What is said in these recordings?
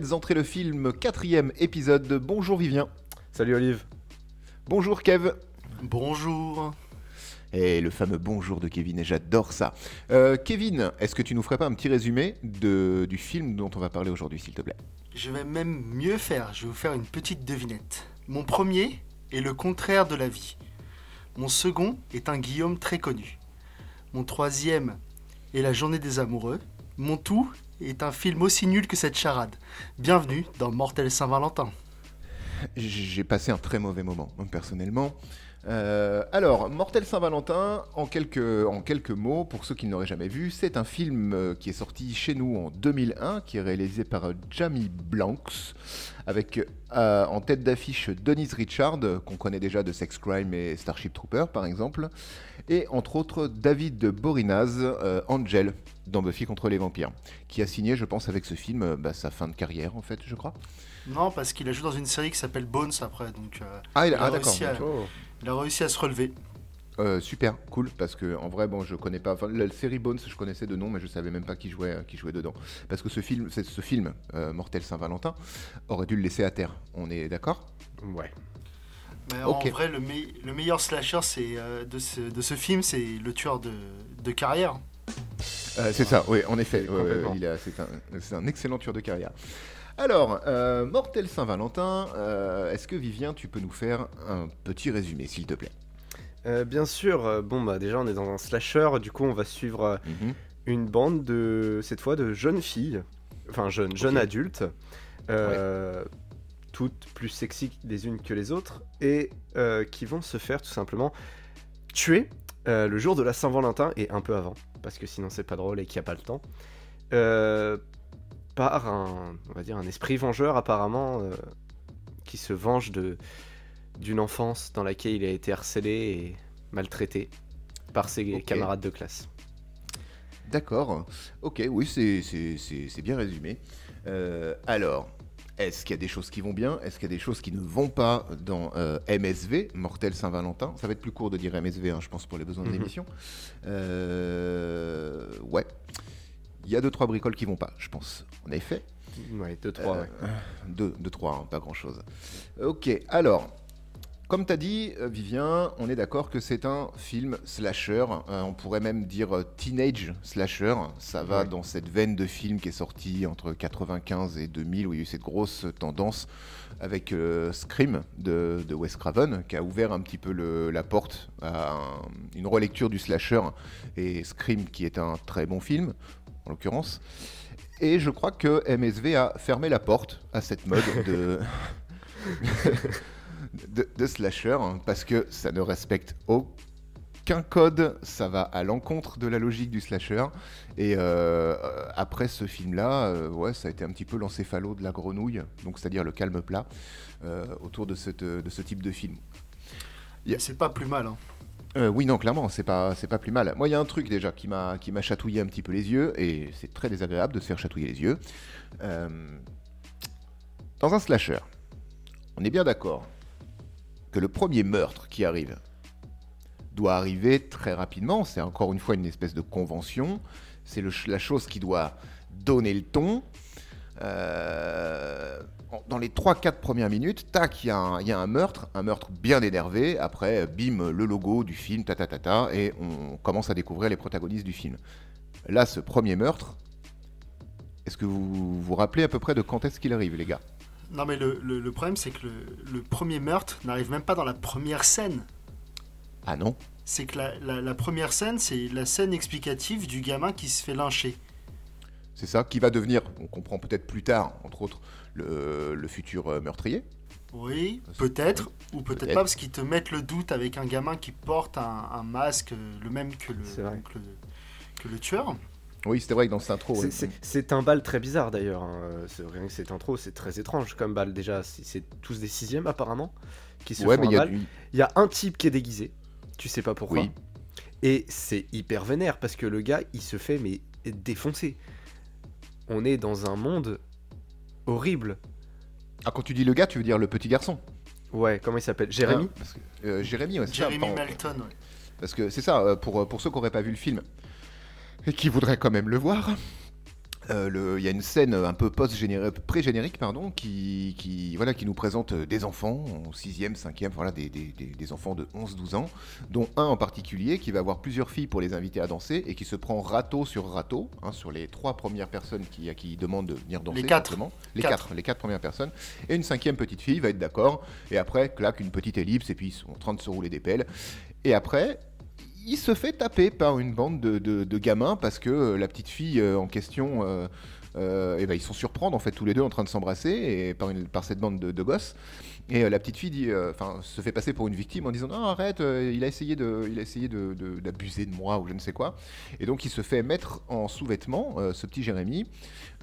Faites entrer le film, quatrième épisode. Bonjour Vivien. Salut Olive. Bonjour Kev. Bonjour. Et le fameux bonjour de Kevin, et j'adore ça. Euh, Kevin, est-ce que tu nous ferais pas un petit résumé de, du film dont on va parler aujourd'hui, s'il te plaît? Je vais même mieux faire, je vais vous faire une petite devinette. Mon premier est le contraire de la vie. Mon second est un Guillaume très connu. Mon troisième est la journée des amoureux. Mon tout est un film aussi nul que cette charade. Bienvenue dans Mortel Saint-Valentin. J'ai passé un très mauvais moment, personnellement. Euh, alors, Mortel Saint-Valentin, en quelques, mots, pour ceux qui ne l'auraient jamais vu, c'est un film euh, qui est sorti chez nous en 2001, qui est réalisé par Jamie Blanks, avec euh, en tête d'affiche Denise Richard, qu'on connaît déjà de Sex Crime et Starship Trooper par exemple, et entre autres David Borinaz, Angel, dans Buffy contre les vampires, qui a signé, je pense, avec ce film, bah, sa fin de carrière en fait, je crois. Non, parce qu'il a joué dans une série qui s'appelle Bones après, donc. ah, ah d'accord. Il a réussi à se relever. Euh, super, cool, parce que en vrai, bon, je connais pas. Enfin, la série Bones, je connaissais de nom, mais je savais même pas qui jouait, qui jouait dedans. Parce que ce film, ce film, euh, Mortel Saint-Valentin, aurait dû le laisser à terre. On est d'accord? Ouais. Mais En vrai, le, le meilleur slasher c'est euh, de, ce, de, ce, film, c'est le tueur de, de carrière. C'est ça, oui, en effet. c'est un, un, excellent tueur de carrière. Alors, euh, Mortel Saint-Valentin, euh, est-ce que Vivien, tu peux nous faire un petit résumé, s'il te plaît? Euh, Bien sûr. Bon, bah déjà, on est dans un slasher. Du coup, on va suivre mhm. une bande de, cette fois, de jeunes filles, enfin jeunes, jeunes adultes, toutes plus sexy les unes que les autres, et qui vont se faire tout simplement tuer le jour de la Saint-Valentin et un peu avant, parce que sinon c'est pas drôle et qu'il n'y a pas le temps par un, on va dire, un esprit vengeur apparemment euh, qui se venge de d'une enfance dans laquelle il a été harcelé et maltraité par ses camarades de classe. D'accord. Ok, oui, c'est bien résumé. Euh, alors, est-ce qu'il y a des choses qui vont bien? Est-ce qu'il y a des choses qui ne vont pas dans euh, MSV, Mortel Saint-Valentin? Ça va être plus court de dire MSV, hein, je pense, pour les besoins de mhm. l'émission. ouais il y a deux trois bricoles qui vont pas, je pense. En effet. Ouais, deux trois. Euh, deux, deux, trois, hein, pas grand chose. Ok, alors. Comme tu as dit, euh, Vivien, on est d'accord que c'est un film slasher. Euh, on pourrait même dire teenage slasher. Ça va dans cette veine de film qui est sorti entre 95 et 2000, où il y a eu cette grosse tendance avec Scream de, de, Wes Craven, qui a ouvert un petit peu le, la porte à une relecture du slasher. Et Scream, qui est un très bon film en l'occurrence. Et je crois que MSV a fermé la porte à cette mode de, de, slasher, hein, parce que ça ne respecte aucun code, ça va à l'encontre de la logique du slasher. Et euh, après ce film-là, euh, ouais, ça a été un petit peu l'encéphalo de la grenouille, donc c'est-à-dire le calme plat, euh, autour de, cette, de ce type de film. C'est pas plus mal. Hein. Euh, oui, non, clairement, c'est pas, c'est pas plus mal. Moi, il y a un truc déjà qui m'a, qui m'a chatouillé un petit peu les yeux, et c'est très désagréable de se faire chatouiller les yeux. Euh, dans un slasher, on est bien d'accord que le premier meurtre qui arrive doit arriver très rapidement. C'est encore une fois une espèce de convention. C'est la chose qui doit donner le ton. Euh, dans les 3-4 premières minutes, tac, il y, a un meurtre, un meurtre bien énervé. Après, bim, le logo du film, ta et on commence à découvrir les protagonistes du film. Là, ce premier meurtre, est-ce que vous vous rappelez à peu près de quand est-ce qu'il arrive, les gars? Non, mais le, problème, c'est que le, premier meurtre n'arrive même pas dans la première scène. Ah non? C'est que la première scène, c'est la scène explicative du gamin qui se fait lyncher. C'est ça qui va devenir, on comprend peut-être plus tard, entre autres, le, futur euh, meurtrier. Oui, peut-être, ou peut-être pas, parce qu'ils te mettent le doute avec un gamin qui porte un, masque, le même que le, que le, tueur. Oui, c'était vrai que dans cette intro. C'est un bal très bizarre d'ailleurs. Hein. Rien que cette intro, c'est très étrange comme bal. Déjà, c'est tous des sixièmes apparemment qui se ouais, font mais Il y a un type qui est déguisé. Tu sais pas pourquoi. Et c'est hyper vénère parce que le gars, il se fait mais défoncer on est dans un monde horrible. Ah, quand tu dis le gars, tu veux dire le petit garçon Ouais, comment il s'appelle? Jérémy? Ah, euh, Jérémy, ouais, Jérémy Melton, ouais. Parce que c'est ça, euh, pour, pour ceux qui n'auraient pas vu le film et qui voudraient quand même le voir, Euh, il y a une scène un peu post-pré-générique pardon, qui, qui, voilà, qui nous présente des enfants en 6e, 5e, voilà, des, des, des enfants de 11-12 ans, dont un en particulier qui va avoir plusieurs filles pour les inviter à danser et qui se prend râteau sur râteau hein, sur les trois premières personnes qui, à qui de venir danser. Les quatre. Les quatre. les quatre premières personnes. Et une cinquième petite fille va être d'accord. Et après, claque une petite ellipse et puis ils sont en train de se rouler des pelles. Et après, il se fait taper par une bande de, gamins parce que euh, la petite fille euh, en question, euh, eh ben, ils sont surprendre en fait tous les deux en train de s'embrasser et par, une, par cette bande de, gosses. Et la petite fille dit, se fait passer pour une victime en disant non arrête, il a essayé de, il a essayé d'abuser de, moi ou je ne sais quoi. Et donc il se fait mettre en sous-vêtements, ce petit Jérémy,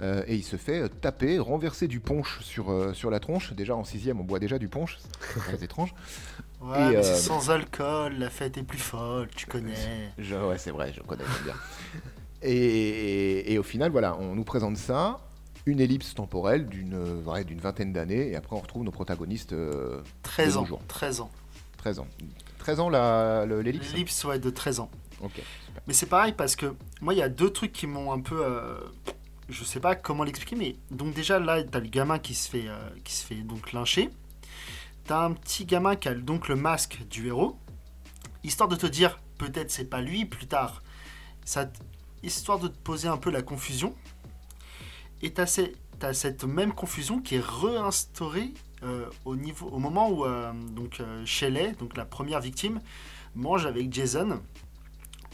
et il se fait taper, renverser du punch sur, sur la tronche. Déjà en sixième, on boit déjà du punch, c'est très étrange. Ouais, mais c'est euh, sans alcool, la fête est plus folle, tu connais. ouais, c'est vrai, je connais bien. et, au final, voilà, on nous présente ça, une ellipse temporelle d'une d'une vingtaine d'années, et après on retrouve nos protagonistes. 13 euh, ans. 13 ans. 13 ans. 13 ans l'ellipse L'ellipse, ouais, de 13 ans. Ok. Mais c'est pareil parce que moi, il y a deux trucs qui m'ont un peu. Euh, je sais pas comment l'expliquer, mais donc déjà là, t'as le gamin qui se fait, qui se fait donc lyncher. T'as un petit gamin qui a donc le masque du héros, histoire de te dire peut-être c'est pas lui plus tard. Ça, histoire de te poser un peu la confusion. Et t'as as cette même confusion qui est réinstaurée euh, au, niveau, au moment où euh, donc, euh, Shelley, donc la première victime, mange avec Jason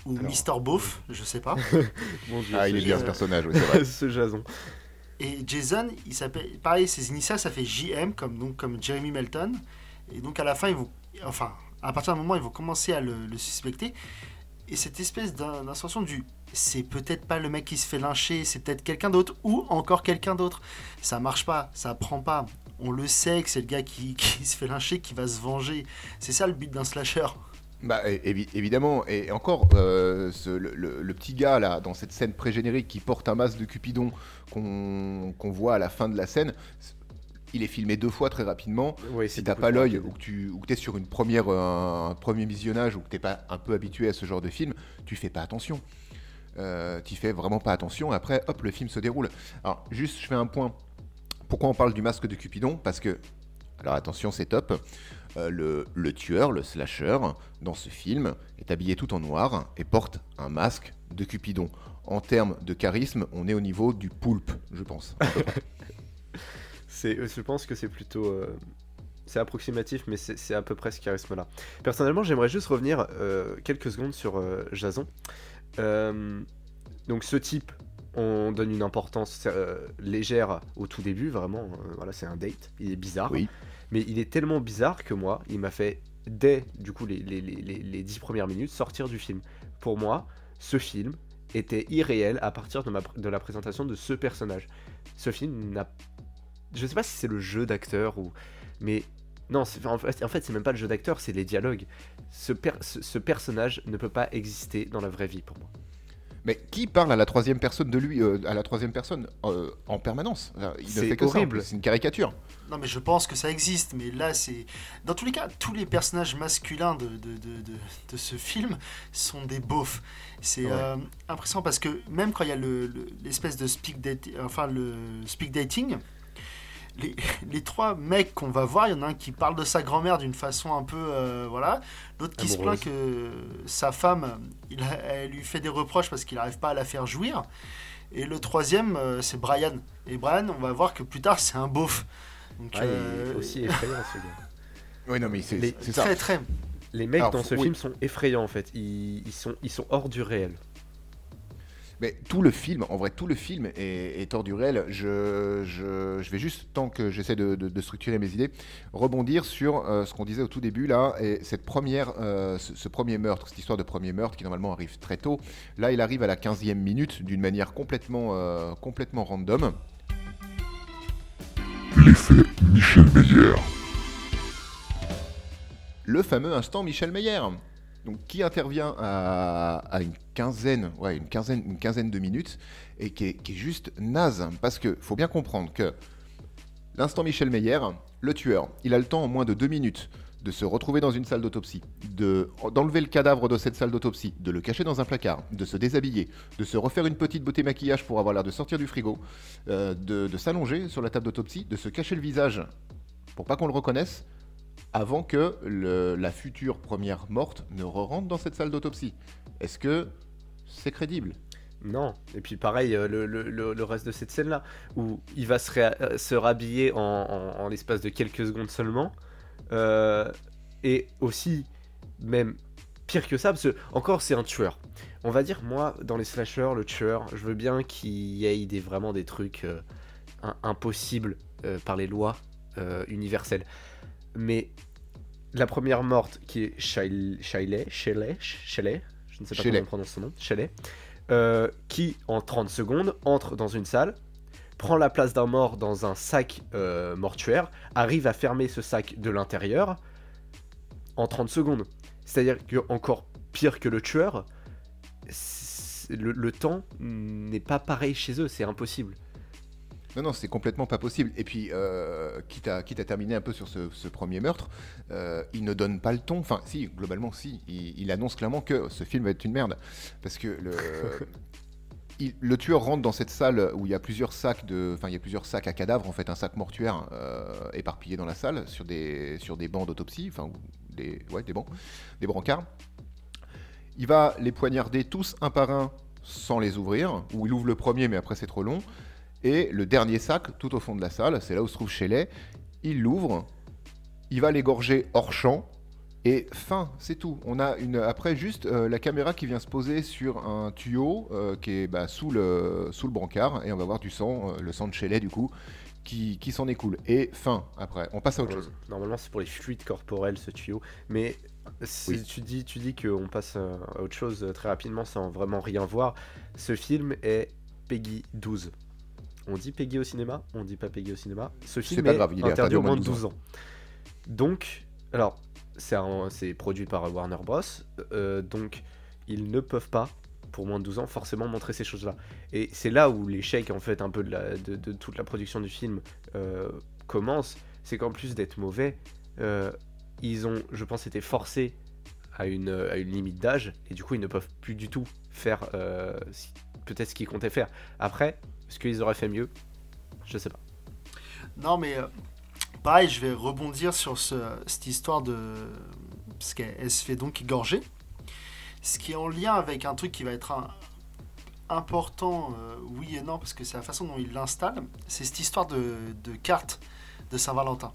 ou Mister Beauf, je sais pas. ah, il est bien ce personnage, c'est vrai. ce Jason. Et Jason, il s'appelle, pareil, ses initiales, ça fait JM, comme, donc, comme Jeremy Melton. Et donc à la fin, enfin, à partir d'un moment, ils vont commencer à le, suspecter. Et cette espèce d'insensation du c'est peut-être pas le mec qui se fait lyncher, c'est peut-être quelqu'un d'autre, ou encore quelqu'un d'autre. Ça marche pas, ça prend pas. On le sait que c'est le gars qui, qui se fait lyncher qui va se venger. C'est ça le but d'un slasher. Bah évidemment, et encore, euh, le, petit gars là, dans cette scène pré-générique qui porte un masque de Cupidon qu'on voit à la fin de la scène, il est filmé deux fois très rapidement. si t'as pas l'œil ou que tu es sur une première, un, premier visionnage ou que t'es pas un peu habitué à ce genre de film, tu fais pas attention. Euh, tu fais vraiment pas attention. Après, hop, le film se déroule. Alors, juste, je fais un point. Pourquoi on parle du masque de Cupidon? Parce que, alors attention, c'est top. Euh, le, tueur, le slasher, dans ce film, est habillé tout en noir et porte un masque de Cupidon. En termes de charisme, on est au niveau du poulpe, je pense. c'est, je pense que c'est plutôt... Euh, c'est approximatif, mais c'est, à peu près ce charisme-là. Personnellement, j'aimerais juste revenir euh, quelques secondes sur Jason. donc ce type, on donne une importance légère au tout début, vraiment. voilà, c'est un date. Il est bizarre. Oui. Mais il est tellement bizarre que moi, il m'a fait, dès du coup les, les, les, 10 premières minutes, sortir du film. Pour moi, ce film était irréel à partir de, la présentation de ce personnage. Ce film n'a... Je sais pas si c'est le jeu d'acteur ou... Mais non, en fait, c'est même pas le jeu d'acteur, c'est les dialogues. Ce personnage ne peut pas exister dans la vraie vie pour moi. Mais qui parle à la troisième personne de lui, euh, à la troisième personne euh, en permanence? Il ne fait que horrible. C'est une caricature. Non, mais je pense que ça existe. Mais là, c'est dans tous les cas, tous les personnages masculins de, de, de, de ce film sont des beaufs. C'est euh, impressionnant parce que même quand il y a l'espèce de speak dating, enfin le speak dating, les, trois mecs qu'on va voir, il y en a un qui parle de sa grand-mère d'une façon un peu. Euh, voilà. L'autre qui se plaint que sa femme, il elle lui fait des reproches parce qu'il n'arrive pas à la faire jouir. Et le troisième, euh, c'est Brian. Et Brian, on va voir que plus tard, c'est un beauf. Donc, il est euh, aussi effrayant ce gars. Oui, non, mais c'est ça. Très, très. Les mecs dans ce film sont effrayants en fait. Ils, sont, ils sont hors du réel. Mais tout le film, en vrai, tout le film est, hors du réel. Je, je, vais juste, tant que j'essaie de, structurer mes idées, rebondir sur euh, ce qu'on disait au tout début là, et cette première, euh, ce, premier meurtre, cette histoire de premier meurtre qui normalement arrive très tôt. Là, il arrive à la 15e minute d'une manière complètement, euh, complètement random. L'effet Michel Meyer. Le fameux instant Michel Meyer donc, qui intervient à, une quinzaine, une quinzaine, de minutes et qui est, juste naze. Parce que faut bien comprendre que l'instant Michel Meyer, le tueur, il a le temps en moins de deux minutes de se retrouver dans une salle d'autopsie, d'enlever le cadavre de cette salle d'autopsie, de le cacher dans un placard, de se déshabiller, de se refaire une petite beauté maquillage pour avoir l'air de sortir du frigo, euh, de, s'allonger sur la table d'autopsie, de se cacher le visage pour pas qu'on le reconnaisse, avant que la future première morte ne re rentre dans cette salle d'autopsie. Est-ce que c'est crédible? Non. Et puis pareil, euh, le, reste de cette scène-là, où il va se, euh, rhabiller en, l'espace de quelques secondes seulement. Euh, et aussi, même pire que ça, parce que encore c'est un tueur. On va dire, moi, dans les slashers, le tueur, je veux bien qu'il y ait des, vraiment des trucs impossibles par les lois universelles. Mais la première morte, qui est Shiley, Shiley, Shiley, je ne sais pas comment on prononce son nom, Shiley, euh, qui, en 30 secondes, entre dans une salle, prend la place d'un mort dans un sac euh, mortuaire, arrive à fermer ce sac de l'intérieur en 30 secondes. C'est-à-dire que encore pire que le tueur, le temps n'est pas pareil chez eux, c'est impossible. Non, non, c'est complètement pas possible. Et puis, euh, quitte, à, quitte, à, terminer un peu sur ce, premier meurtre, euh, il ne donne pas le ton. Enfin, si, globalement, si. Il, annonce clairement que ce film va être une merde. Parce que le, le tueur rentre dans cette salle où il y a plusieurs sacs de, enfin, il y a plusieurs sacs à cadavres, en fait, un sac mortuaire euh, éparpillé dans la salle sur des, sur des bancs d'autopsie, enfin, des, ouais, des bancs, des brancards. Il va les poignarder tous un par un sans les ouvrir, ou il ouvre le premier, mais après c'est trop long. Et le dernier sac, tout au fond de la salle, c'est là où se trouve Shelley, il l'ouvre, il va l'égorger hors champ, et fin, c'est tout. On a une après juste euh, la caméra qui vient se poser sur un tuyau euh, qui est bah, sous le sous le brancard et on va voir du sang, euh, le sang de Shelley du coup, qui, qui s'en écoule. Et fin après, on passe à autre chose. Normalement c'est pour les fluides corporels ce tuyau, mais si tu dis tu dis qu'on passe à autre chose très rapidement sans vraiment rien voir, ce film est Peggy 12. On dit Peggy au cinéma, on dit pas Peggy au cinéma. Ce film est, grave, il est interdit au moins de 12 ans. Donc, alors, c'est produit par Warner Bros. Euh, donc, ils ne peuvent pas, pour moins de 12 ans, forcément montrer ces choses-là. Et c'est là où l'échec, en fait, un peu de, toute la production du film euh, commence. C'est qu'en plus d'être mauvais, euh, ils ont, je pense, été forcés à une, à une limite d'âge. Et du coup, ils ne peuvent plus du tout faire peut-être ce qu'ils comptaient faire. Après, est-ce qu'ils auraient fait mieux? Je sais pas. Non, mais euh, pareil, je vais rebondir sur cette histoire de. Parce qu'elle se fait donc égorger. Ce qui est en lien avec un truc qui va être important, euh, oui et non, parce que c'est la façon dont il l'installe. C'est cette histoire de, carte de Saint-Valentin.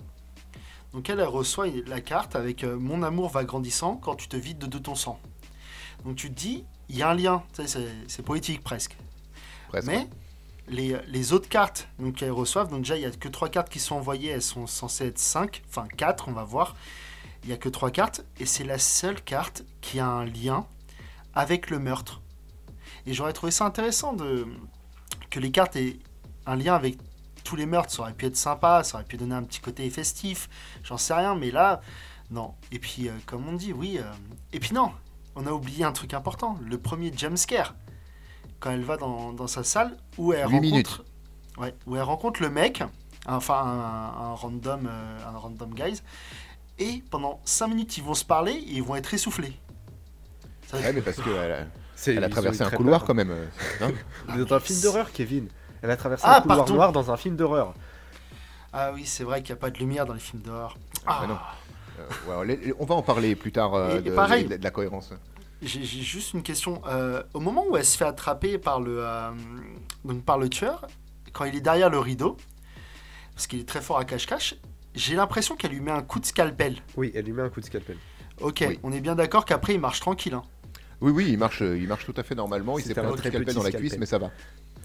Donc elle, elle reçoit la carte avec euh, Mon amour va grandissant quand tu te vides de, ton sang. Donc tu te dis, il y a un lien, c'est poétique presque. presque. Mais les, autres cartes qu'elles reçoivent, donc déjà il n'y a que trois cartes qui sont envoyées, elles sont censées être 5, enfin 4 on va voir. Il n'y a que trois cartes et c'est la seule carte qui a un lien avec le meurtre. Et j'aurais trouvé ça intéressant de, que les cartes aient un lien avec tous les meurtres. Ça aurait pu être sympa, ça aurait pu donner un petit côté festif, j'en sais rien, mais là, non. Et puis, euh, comme on dit, oui. Euh, et puis non, on a oublié un truc important, le premier jumpscare quand elle va dans, sa salle où elle rencontre, ouais, où elle rencontre le mec, enfin un, random, euh, un random guys, et pendant 5 minutes ils vont se parler et ils vont être essoufflés. ouais, mais parce qu'elle a, a traversé un couloir quand même. Euh, dans un film d'horreur, Kevin. Elle a traversé ah, un couloir noir dans un film d'horreur. Ah oui, c'est vrai qu'il n'y a pas de lumière dans les films d'horreur. Ah. non. Euh, on va en parler plus tard de, de, la cohérence. J'ai juste une question. Euh, au moment où elle se fait attraper par le, euh, donc par le tueur, quand il est derrière le rideau, parce qu'il est très fort à cache-cache, j'ai l'impression qu'elle lui met un coup de scalpel. Oui, elle lui met un coup de scalpel. Ok, on est bien d'accord qu'après il marche tranquille. Hein. Oui, oui, il marche, il marche tout à fait normalement. Il s'est pris un scalpel dans la cuisse, mais ça va.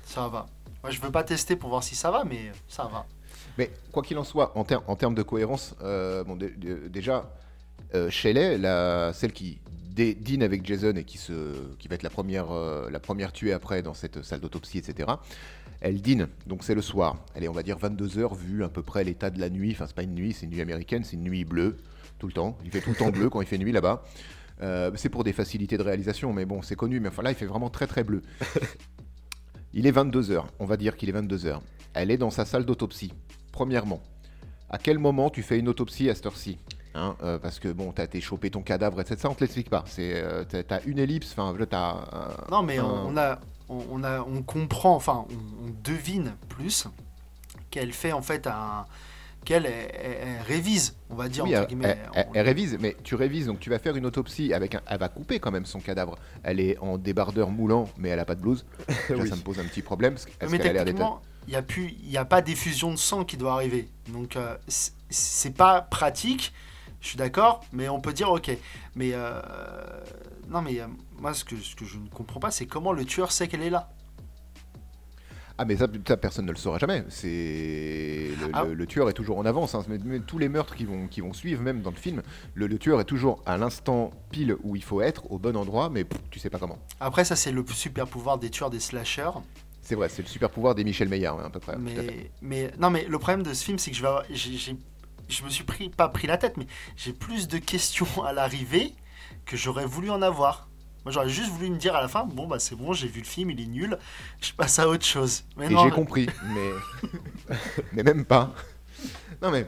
Ça va. Moi, je veux pas tester pour voir si ça va, mais ça va. Mais quoi qu'il en soit, en, en termes de cohérence, euh, bon, déjà, Shelley, la, celle qui dîne avec Jason et qui, se, qui va être la première, euh, la première tuée après dans cette salle d'autopsie, etc. Elle dîne, donc c'est le soir. Elle est, on va dire, 22h, vu à peu près l'état de la nuit. Enfin, c'est pas une nuit, c'est une nuit américaine, c'est une nuit bleue, tout le temps. Il fait tout le temps bleu quand il fait nuit là-bas. Euh, c'est pour des facilités de réalisation, mais bon, c'est connu. Mais enfin, là, il fait vraiment très très bleu. il est 22h, on va dire qu'il est 22h. Elle est dans sa salle d'autopsie. Premièrement, à quel moment tu fais une autopsie à cette heure-ci? Hein, euh, parce que bon, t'as été chopé ton cadavre, etc. Ça, on te l'explique pas. C'est, euh, t'as, une ellipse. Enfin, t'as. non, mais on, a, on, a, on comprend. Enfin, on, devine plus qu'elle fait en fait un qu'elle révise, on va dire. elle, révise, mais tu révises, donc tu vas faire une autopsie avec un, elle va couper quand même son cadavre. Elle est en débardeur moulant, mais elle a pas de blouse. Ça me pose un petit problème. mais techniquement, il n'y a plus, il a pas d'effusion de sang qui doit arriver, donc euh, c'est pas pratique. Je suis d'accord, mais on peut dire ok. Mais euh, non, mais euh, moi, ce que, ce que je ne comprends pas, c'est comment le tueur sait qu'elle est là. Ah mais ça, personne ne le saura jamais. C'est ah. le, tueur est toujours en avance. Hein. Mais, tous les meurtres qui vont, qui vont suivre, même dans le film, le, tueur est toujours à l'instant pile où il faut être, au bon endroit, mais tu sais pas comment. Après ça c'est le super pouvoir des tueurs des slashers. C'est vrai, c'est le super pouvoir des Michel Meyer, à peu près. Mais, mais non mais le problème de ce film c'est que je vais je me suis pris pas pris la tête, mais j'ai plus de questions à l'arrivée que j'aurais voulu en avoir. Moi, j'aurais juste voulu me dire à la fin, bon, bah c'est bon, j'ai vu le film, il est nul, je passe à autre chose. Mais Et j'ai compris, mais... mais même pas. Non, mais...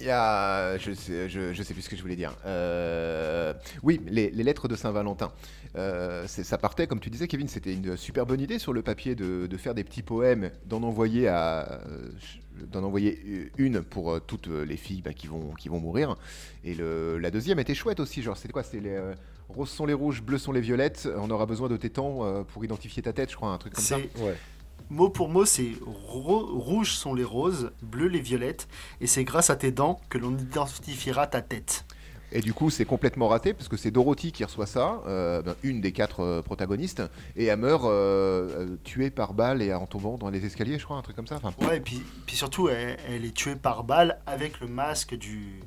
Il. Je sais, je, sais plus ce que je voulais dire. Euh, oui, les, lettres de Saint-Valentin. Euh, ça partait, comme tu disais, Kevin, c'était une super bonne idée sur le papier de, de faire des petits poèmes, d'en envoyer d'en envoyer une pour euh, toutes les filles bah, qui, vont, qui vont mourir. Et la deuxième était chouette aussi, genre c'était quoi? C'était les euh, roses sont les rouges, bleus sont les violettes. On aura besoin de tes temps euh, pour identifier ta tête, je crois, un truc comme ça. Mot pour mot, c'est rouges sont les roses, bleus les violettes, et c'est grâce à tes dents que l'on identifiera ta tête. Et du coup, c'est complètement raté parce que c'est Dorothy qui reçoit ça, euh, ben, une des quatre euh, protagonistes, et elle meurt euh, tuée par balle et en tombant dans les escaliers, je crois, un truc comme ça. Enfin, ouais, et puis, puis surtout, elle, est tuée par balle avec le masque du.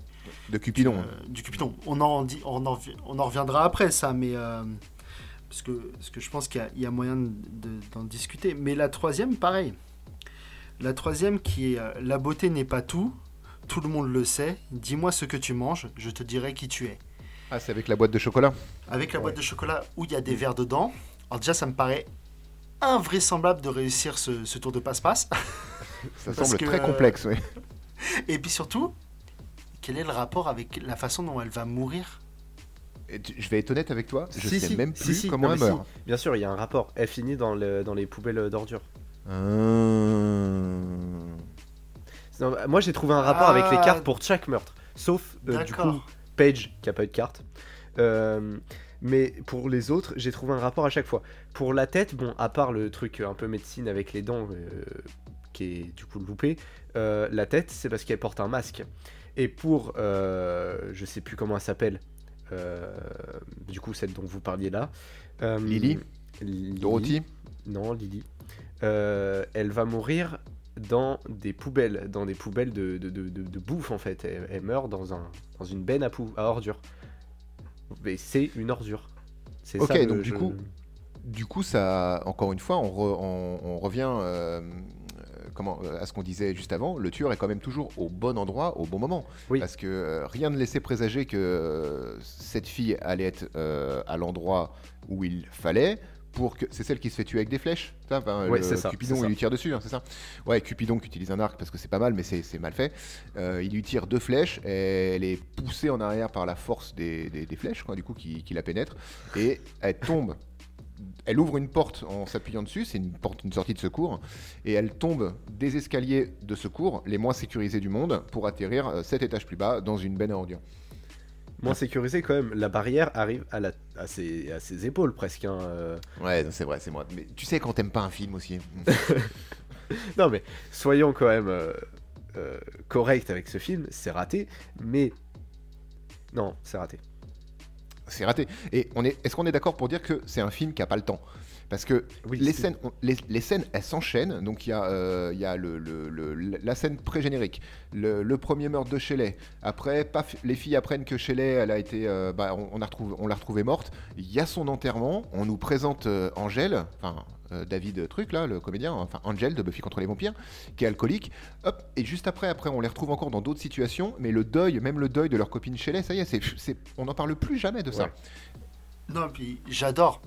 De Cupidon. Du, Cupidon. On en, dit, on, en, on en reviendra après, ça, mais. Parce, que, parce que je pense qu'il y, a moyen d'en discuter. Mais la troisième, pareil. La troisième qui est La beauté n'est pas tout tout le monde le sait. Dis-moi ce que tu manges, je te dirai qui tu es. Ah, c'est avec la boîte de chocolat Avec la boîte de chocolat où il y a des verres dedans. Alors déjà, ça me paraît invraisemblable de réussir ce, tour de passe-passe. ça semble très complexe, oui. Et puis surtout, quel est le rapport avec la façon dont elle va mourir? Je vais être honnête avec toi, je sais même plus comment elle meurt. Bien sûr, il y a un rapport. Elle finit dans, le, dans les poubelles d'ordures. Ah moi j'ai trouvé un rapport avec les cartes pour chaque meurtre. Sauf euh, du coup Page qui a pas eu de carte. Euh, mais pour les autres, j'ai trouvé un rapport à chaque fois. Pour la tête, bon, à part le truc un peu médecine avec les dents euh, qui est du coup loupé, la tête c'est parce qu'elle porte un masque. Et pour, je sais plus comment elle s'appelle, du coup celle dont vous parliez là. Lily Dorothy Non, Lily. elle va mourir dans des poubelles, dans des poubelles de, de, de, bouffe en fait. Elle, meurt dans, un, dans une benne à, pou, à ordures. Mais c'est une ordure. C'est ok, donc du coup, du coup, ça, encore une fois, on, on, revient euh, comment, à ce qu'on disait juste avant. Le tueur est quand même toujours au bon endroit, au bon moment. Oui. Parce que euh, rien ne laissait présager que euh, cette fille allait être à l'endroit où il fallait que c'est celle qui se fait tuer avec des flèches. c'est ça? Cupidon, il lui tire dessus, hein, c'est ça? Ouais, Cupidon qui utilise un arc parce que c'est pas mal, mais c'est mal fait. Euh, il lui tire deux flèches, et elle est poussée en arrière par la force des, flèches, quoi, du coup, qui, la pénètre, et elle tombe. Elle ouvre une porte en s'appuyant dessus, c'est une porte, une sortie de secours, et elle tombe des escaliers de secours, les moins sécurisés du monde, pour atterrir 7 euh, étages plus bas dans une benne à ordures moins sécurisé quand même. La barrière arrive à, la, à, ses, à ses épaules presque. Hein, euh. Ouais, c'est vrai, c'est moi. Mais tu sais quand t'aimes pas un film aussi. non mais soyons quand même euh, euh, corrects avec ce film. C'est raté, mais non, c'est raté. C'est raté. Et on est, est-ce qu'on est d'accord pour dire que c'est un film qui a pas le temps? Parce que les, scènes, les, scènes, elles s'enchaînent. Donc il y a, euh, il y a le, la scène pré-générique, le, premier meurtre de Shelley. Après, paf, les filles apprennent que Shelley, elle a été, euh, bah, on, a retrouvé, on l'a retrouvée morte. Il y a son enterrement. On nous présente euh, Angèle, enfin David Truc là, le comédien, enfin Angel de Buffy contre les vampires, qui est alcoolique. Hop, et juste après, après, on les retrouve encore dans d'autres situations. Mais le deuil, même le deuil de leur copine Shelley, ça y est, c'est, on n'en parle plus jamais de ça. Non, puis j'adore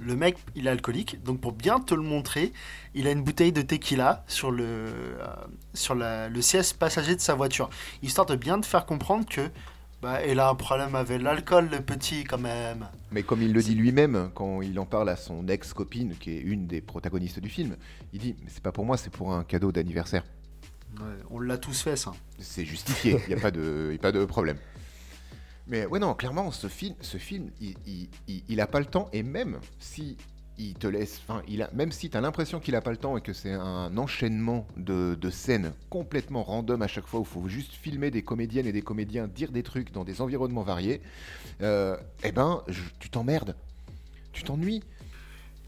Le mec, il est alcoolique, donc pour bien te le montrer, il a une bouteille de tequila sur le, euh, sur le siège passager de sa voiture, histoire de bien te faire comprendre que bah, il a un problème avec l'alcool, le petit, quand même. Mais comme il le dit lui-même, quand il en parle à son ex-copine, qui est une des protagonistes du film, il dit Mais c'est pas pour moi, c'est pour un cadeau d'anniversaire. on l'a tous fait, ça. C'est justifié, il n'y a, pas de, a pas de problème. Mais ouais, non, clairement, ce film, film il, il, il, a pas le temps, et même si il te laisse. Enfin, il même si tu l'impression qu'il a pas le temps et que c'est un enchaînement de, de, scènes complètement random à chaque fois où il faut juste filmer des comédiennes et des comédiens dire des trucs dans des environnements variés, euh, eh ben, tu t'emmerdes. Tu t'ennuies.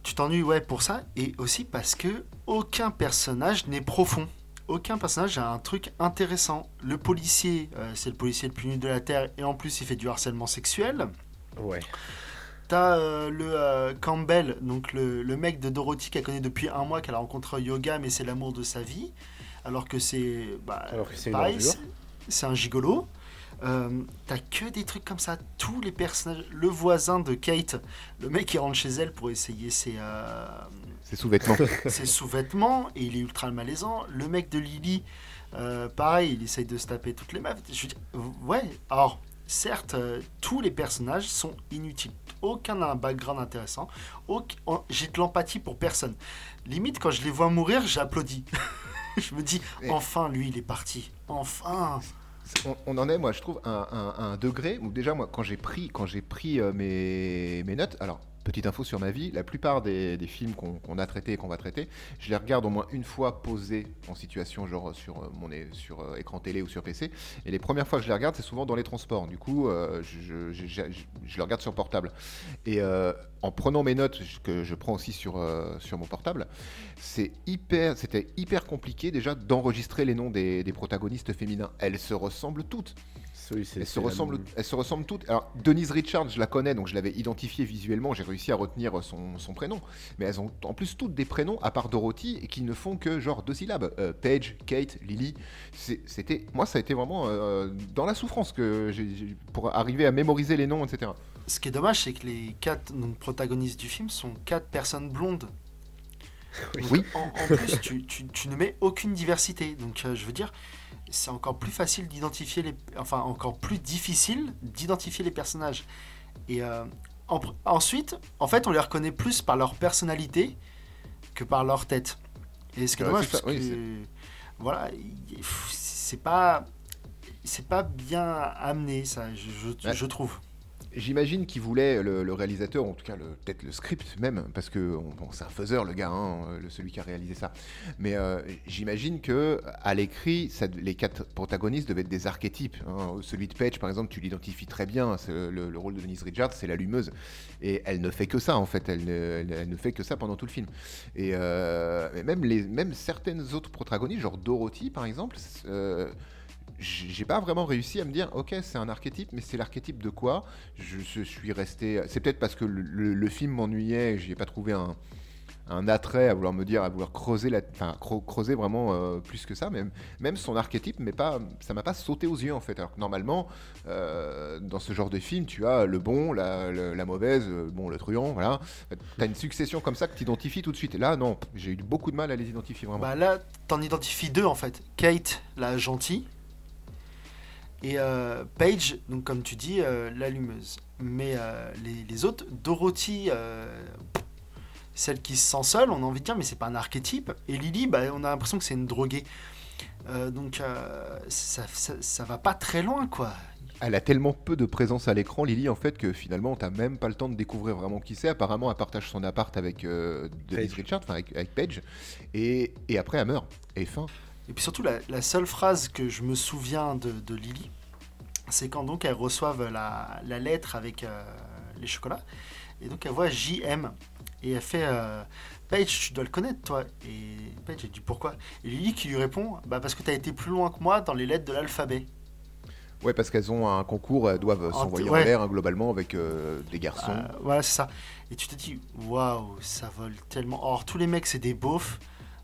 Tu t'ennuies, ouais, pour ça. Et aussi parce que aucun personnage n'est profond. Aucun personnage a un truc intéressant. Le policier, euh, c'est le policier le plus nul de la Terre et en plus il fait du harcèlement sexuel. Ouais. T'as euh, le euh, Campbell, donc le, le, mec de Dorothy qu'elle connaît depuis un mois, qu'elle a rencontré yoga, mais c'est l'amour de sa vie. Alors que c'est. Bah, c'est un gigolo. Euh, T'as que des trucs comme ça. Tous les personnages. Le voisin de Kate, le mec qui rentre chez elle pour essayer ses. Euh, ses sous-vêtements. ses sous-vêtements, et il est ultra malaisant. Le mec de Lily, pareil, il essaye de se taper toutes les meufs. Je ouais, alors certes, tous les personnages sont inutiles aucun n'a un background intéressant. J'ai de l'empathie pour personne. Limite, quand je les vois mourir, j'applaudis. je me dis, enfin, lui, il est parti. Enfin on, en est, moi, je trouve, un, un, degré où déjà, moi, quand j'ai pris, quand pris euh, mes notes, alors Petite info sur ma vie, la plupart des, films qu'on a traités et qu'on va traiter, je les regarde au moins une fois posés en situation genre sur, euh, mon, sur euh, écran télé ou sur PC. Et les premières fois que je les regarde, c'est souvent dans les transports. Du coup, euh, je, les regarde sur portable. Et en prenant mes notes, que je prends aussi sur, mon portable, c'est hyper, c'était hyper compliqué déjà d'enregistrer les noms des, des protagonistes féminins. Elles se ressemblent toutes elles, se ressemblent, elles se ressemblent toutes. Alors, Denise Richards, je la connais, donc je l'avais identifiée visuellement, j'ai réussi à retenir son, son, prénom. Mais elles ont en plus toutes des prénoms, à part Dorothy, et qui ne font que genre deux syllabes. Euh, Paige, Kate, Lily. C'était, moi, ça a été vraiment euh, dans la souffrance que pour arriver à mémoriser les noms, etc. Ce qui est dommage, c'est que les quatre protagonistes du film sont quatre personnes blondes. Oui. En, plus, tu, tu, tu, ne mets aucune diversité. Donc, euh, je veux dire, c'est encore plus facile d'identifier les, enfin encore plus difficile d'identifier les personnages. Et euh, ensuite, en fait, on les reconnaît plus par leur personnalité que par leur tête. Et ce qui est dommage, parce que voilà, c'est pas, c'est pas bien amené ça, je, je trouve. J'imagine qu'il voulait, le, réalisateur, en tout cas peut-être le script même, parce que c'est un faiseur le gars, hein, le, celui qui a réalisé ça. Mais euh, j'imagine que à l'écrit, les quatre protagonistes devaient être des archétypes. Hein. Celui de Page, par exemple, tu l'identifies très bien. Le, rôle de Denise Richards, c'est l'allumeuse, et elle ne fait que ça en fait. Elle ne, fait que ça pendant tout le film. Et euh, même certaines autres protagonistes, genre Dorothy par exemple. Euh, j'ai pas vraiment réussi à me dire, ok, c'est un archétype, mais c'est l'archétype de quoi? Je, suis resté. C'est peut-être parce que le, film m'ennuyait, j'y ai pas trouvé un, attrait à vouloir me dire, à vouloir creuser, la, creuser vraiment euh, plus que ça. Même, même son archétype, mais pas, ça m'a pas sauté aux yeux en fait. Alors que normalement, euh, dans ce genre de film, tu as le bon, la, mauvaise, euh, bon, le truand, voilà. Tu as une succession comme ça que tu identifies tout de suite. Et là, non, j'ai eu beaucoup de mal à les identifier vraiment. Bah là, t'en identifies deux en fait. Kate, la gentille et euh, Paige, donc comme tu dis, euh, l'allumeuse. Mais euh, les, autres, Dorothy, celle qui se sent seule, on a envie de dire, mais c'est pas un archétype. Et Lily, bah, on a l'impression que c'est une droguée. donc ça, ça, va pas très loin, quoi. Elle a tellement peu de présence à l'écran, Lily, en fait, que finalement, t'as même pas le temps de découvrir vraiment qui c'est. Apparemment, elle partage son appart avec Denise Richard, enfin avec, avec, Paige. Et, et après, elle meurt. Et fin. Et puis surtout, la, seule phrase que je me souviens de, Lily, c'est quand donc elles reçoivent la, lettre avec euh, les chocolats. Et donc elle voit JM. Et elle fait euh, Paige, tu dois le connaître, toi. Et Paige, elle dit pourquoi? Et Lily qui lui répond Bah, parce que tu as été plus loin que moi dans les lettres de l'alphabet. Ouais, parce qu'elles ont un concours, elles doivent s'envoyer en l'air hein, globalement avec euh, des garçons. voilà, c'est ça. Et tu te dis Waouh, ça vole tellement. Or, tous les mecs, c'est des beaufs.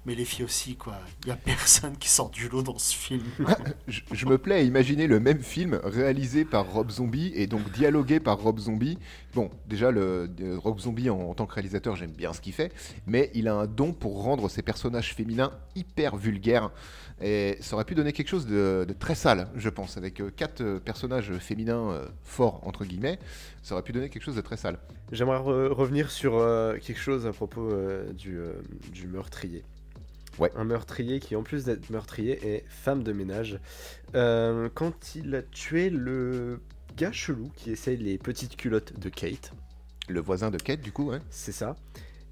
Mais les filles aussi, quoi. Il y a personne qui sort du lot dans ce film. je, me plais à imaginer le même film réalisé par Rob Zombie et donc dialogué par Rob Zombie. Bon, déjà, le, euh, Rob Zombie en, tant que réalisateur, j'aime bien ce qu'il fait, mais il a un don pour rendre ses personnages féminins hyper vulgaires. Et ça aurait pu donner quelque chose de, très sale, je pense, avec euh, quatre euh, personnages féminins forts, entre guillemets. Ça aurait pu donner quelque chose de très sale. J'aimerais revenir sur quelque chose à propos du, du meurtrier. Un meurtrier qui, en plus d'être meurtrier, est femme de ménage. Euh, quand il a tué le gars chelou qui essaye les petites culottes de Kate. Le voisin de Kate, du coup, ouais. C'est ça.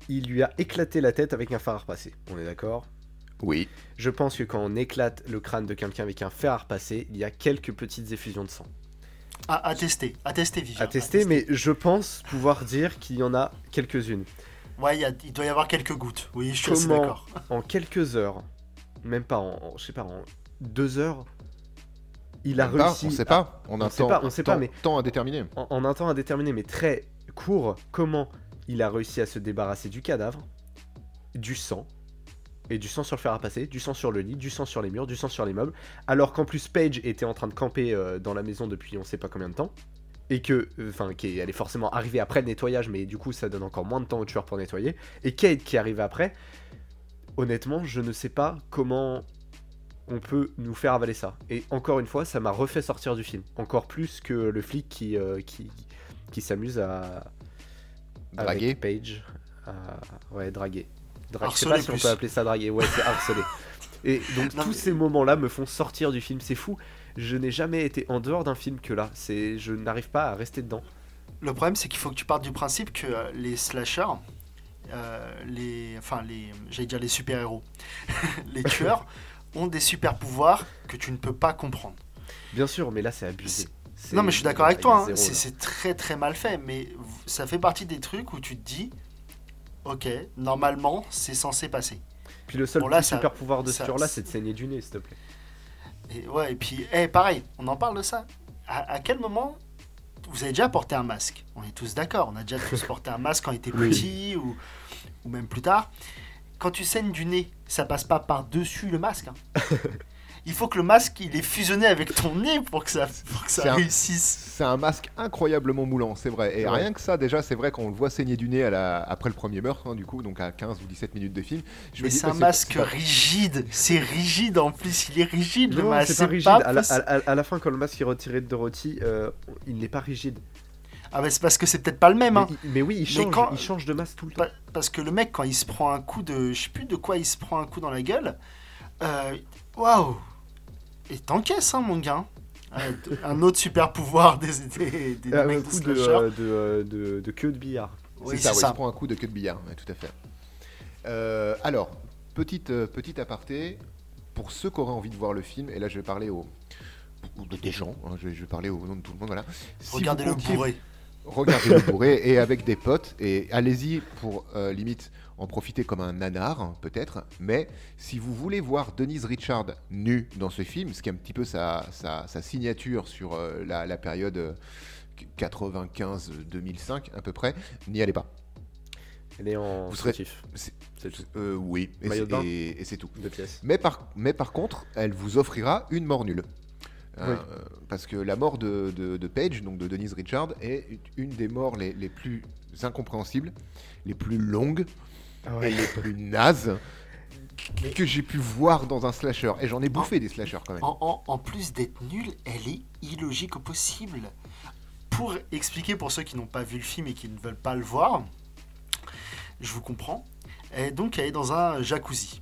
Il lui a éclaté la tête avec un fer à repasser. On est d'accord? Oui. Je pense que quand on éclate le crâne de quelqu'un avec un fer à repasser, il y a quelques petites effusions de sang. À, à tester, à tester, Vivian. À tester, mais je pense pouvoir dire qu'il y en a quelques-unes. Ouais, il doit y avoir quelques gouttes. Oui, je suis assez d'accord. En quelques heures, même pas en, je sais pas, en deux heures, il a réussi. on sait pas. On, a sait pas, on sait pas, mais temps à déterminer. En, un temps à déterminer, mais très court, comment il a réussi à se débarrasser du cadavre, du sang, et du sang sur le fer à passer, du sang sur le lit, du sang sur les murs, du sang sur les meubles, alors qu'en plus Paige était en train de camper euh, dans la maison depuis on sait pas combien de temps et que, enfin, elle est forcément arrivée après le nettoyage, mais du coup, ça donne encore moins de temps au tueur pour nettoyer. Et Kate qui arrive après, honnêtement, je ne sais pas comment on peut nous faire avaler ça. Et encore une fois, ça m'a refait sortir du film. Encore plus que le flic qui, euh, qui, qui s'amuse à. Draguer Page. Ouais, draguer. Dra je sais pas si on peut appeler ça draguer. Ouais, c'est harceler. Et donc, tous ces moments-là me font sortir du film. C'est fou je n'ai jamais été en dehors d'un film que là. C'est, je n'arrive pas à rester dedans. Le problème, c'est qu'il faut que tu partes du principe que euh, les slashers, euh, les, enfin les, j'allais dire les super héros, les tueurs ont des super pouvoirs que tu ne peux pas comprendre. Bien sûr, mais là c'est abusé. Non, mais je suis d'accord avec toi. Hein. C'est très très mal fait, mais ça fait partie des trucs où tu te dis, ok, normalement c'est censé passer. Puis le seul super pouvoir de ce tueur-là, c'est de saigner du nez, s'il te plaît. Et ouais, et puis, eh, pareil, on en parle de ça. À, quel moment vous avez déjà porté un masque? On est tous d'accord, on a déjà tous porté un masque quand on était petit ou, ou même plus tard. Quand tu saignes du nez, ça passe pas par-dessus le masque. Hein. il faut que le masque il est fusionné avec ton nez pour que ça, pour que ça réussisse. C'est un masque incroyablement moulant, c'est vrai. Et rien que ça, déjà, c'est vrai qu'on le voit saigner du nez à la, après le premier meurtre, hein, du coup, donc à 15 ou 17 minutes de film. Je Mais c'est un masque rigide, c'est rigide en plus, il est rigide le masque. C'est pas rigide. à, la, à, la, fin, quand le masque est retiré de Dorothy, euh, il n'est pas rigide. Ah bah c'est parce que c'est peut-être pas le même. Hein. Mais, oui, il change, il change de masque tout le temps. Parce que le mec, quand il se prend un coup de... Je sais plus de quoi il se prend un coup dans la gueule. Euh, waouh et t'encaisses, hein, mon gars. un autre super pouvoir des, des, des un coup de, de, de, de, queue de billard. Oui, c'est ça, il prend un coup de queue de billard, tout à fait. Euh, alors, petite, euh, petite aparté, pour ceux qui auraient envie de voir le film, et là je vais parler aux, des gens, hein, je, vais, parler au nom de tout le monde, voilà. Regardez-le bourré. Regardez-le bourré et avec des potes, et allez-y pour euh, limite en profiter comme un nanar, peut-être. Mais si vous voulez voir Denise Richard nue dans ce film, ce qui est un petit peu sa, signature sur euh, la, période 95-2005 euh, à peu près, n'y allez pas. Elle est en vous serez... Euh, oui, et c'est tout. Mais par, mais par contre, elle vous offrira une mort nulle. parce que la mort de, de, Paige, donc de Denise Richard, est une des morts les, les plus incompréhensibles, les plus longues, ah et les plus nazes que j'ai pu voir dans un slasher. Et j'en ai bouffé des slashers quand même. En, plus d'être nulle, elle est illogique au possible. Pour expliquer pour ceux qui n'ont pas vu le film et qui ne veulent pas le voir, je vous comprends. Et donc elle est dans un jacuzzi.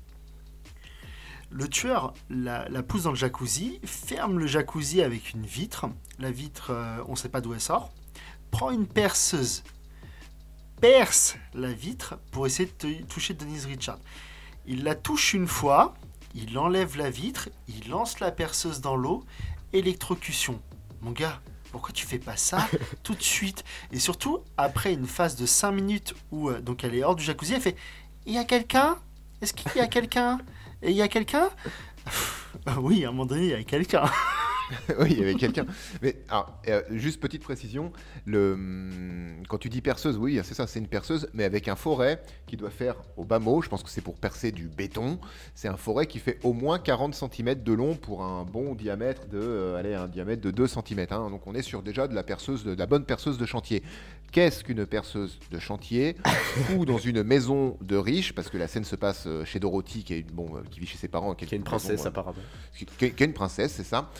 Le tueur la, pousse dans le jacuzzi, ferme le jacuzzi avec une vitre. La vitre, euh, on ne sait pas d'où elle sort. Prend une perceuse perce la vitre pour essayer de toucher Denise Richard. Il la touche une fois, il enlève la vitre, il lance la perceuse dans l'eau, électrocution. Mon gars, pourquoi tu fais pas ça tout de suite? Et surtout, après une phase de 5 minutes où euh, donc elle est hors du jacuzzi, elle fait Il y a quelqu'un? Est-ce qu'il y a quelqu'un? Et il y a quelqu'un? Oui, à un moment donné, il y a quelqu'un. oui, il y avait quelqu'un. Mais euh, juste petite précision, le, hum, quand tu dis perceuse, oui, c'est ça, c'est une perceuse, mais avec un forêt qui doit faire au bas mot, je pense que c'est pour percer du béton. C'est un forêt qui fait au moins 40 cm de long pour un bon diamètre de, euh, allez, un diamètre de 2 cm. Hein. Donc on est sur déjà de la perceuse, de, la bonne perceuse de chantier. Qu'est-ce qu'une perceuse de chantier ou dans une maison de riche, parce que la scène se passe euh, chez Dorothy, qui, est, bon, qui vit chez ses parents, qui est une princesse apparemment. Qui, qui est une princesse, c'est ça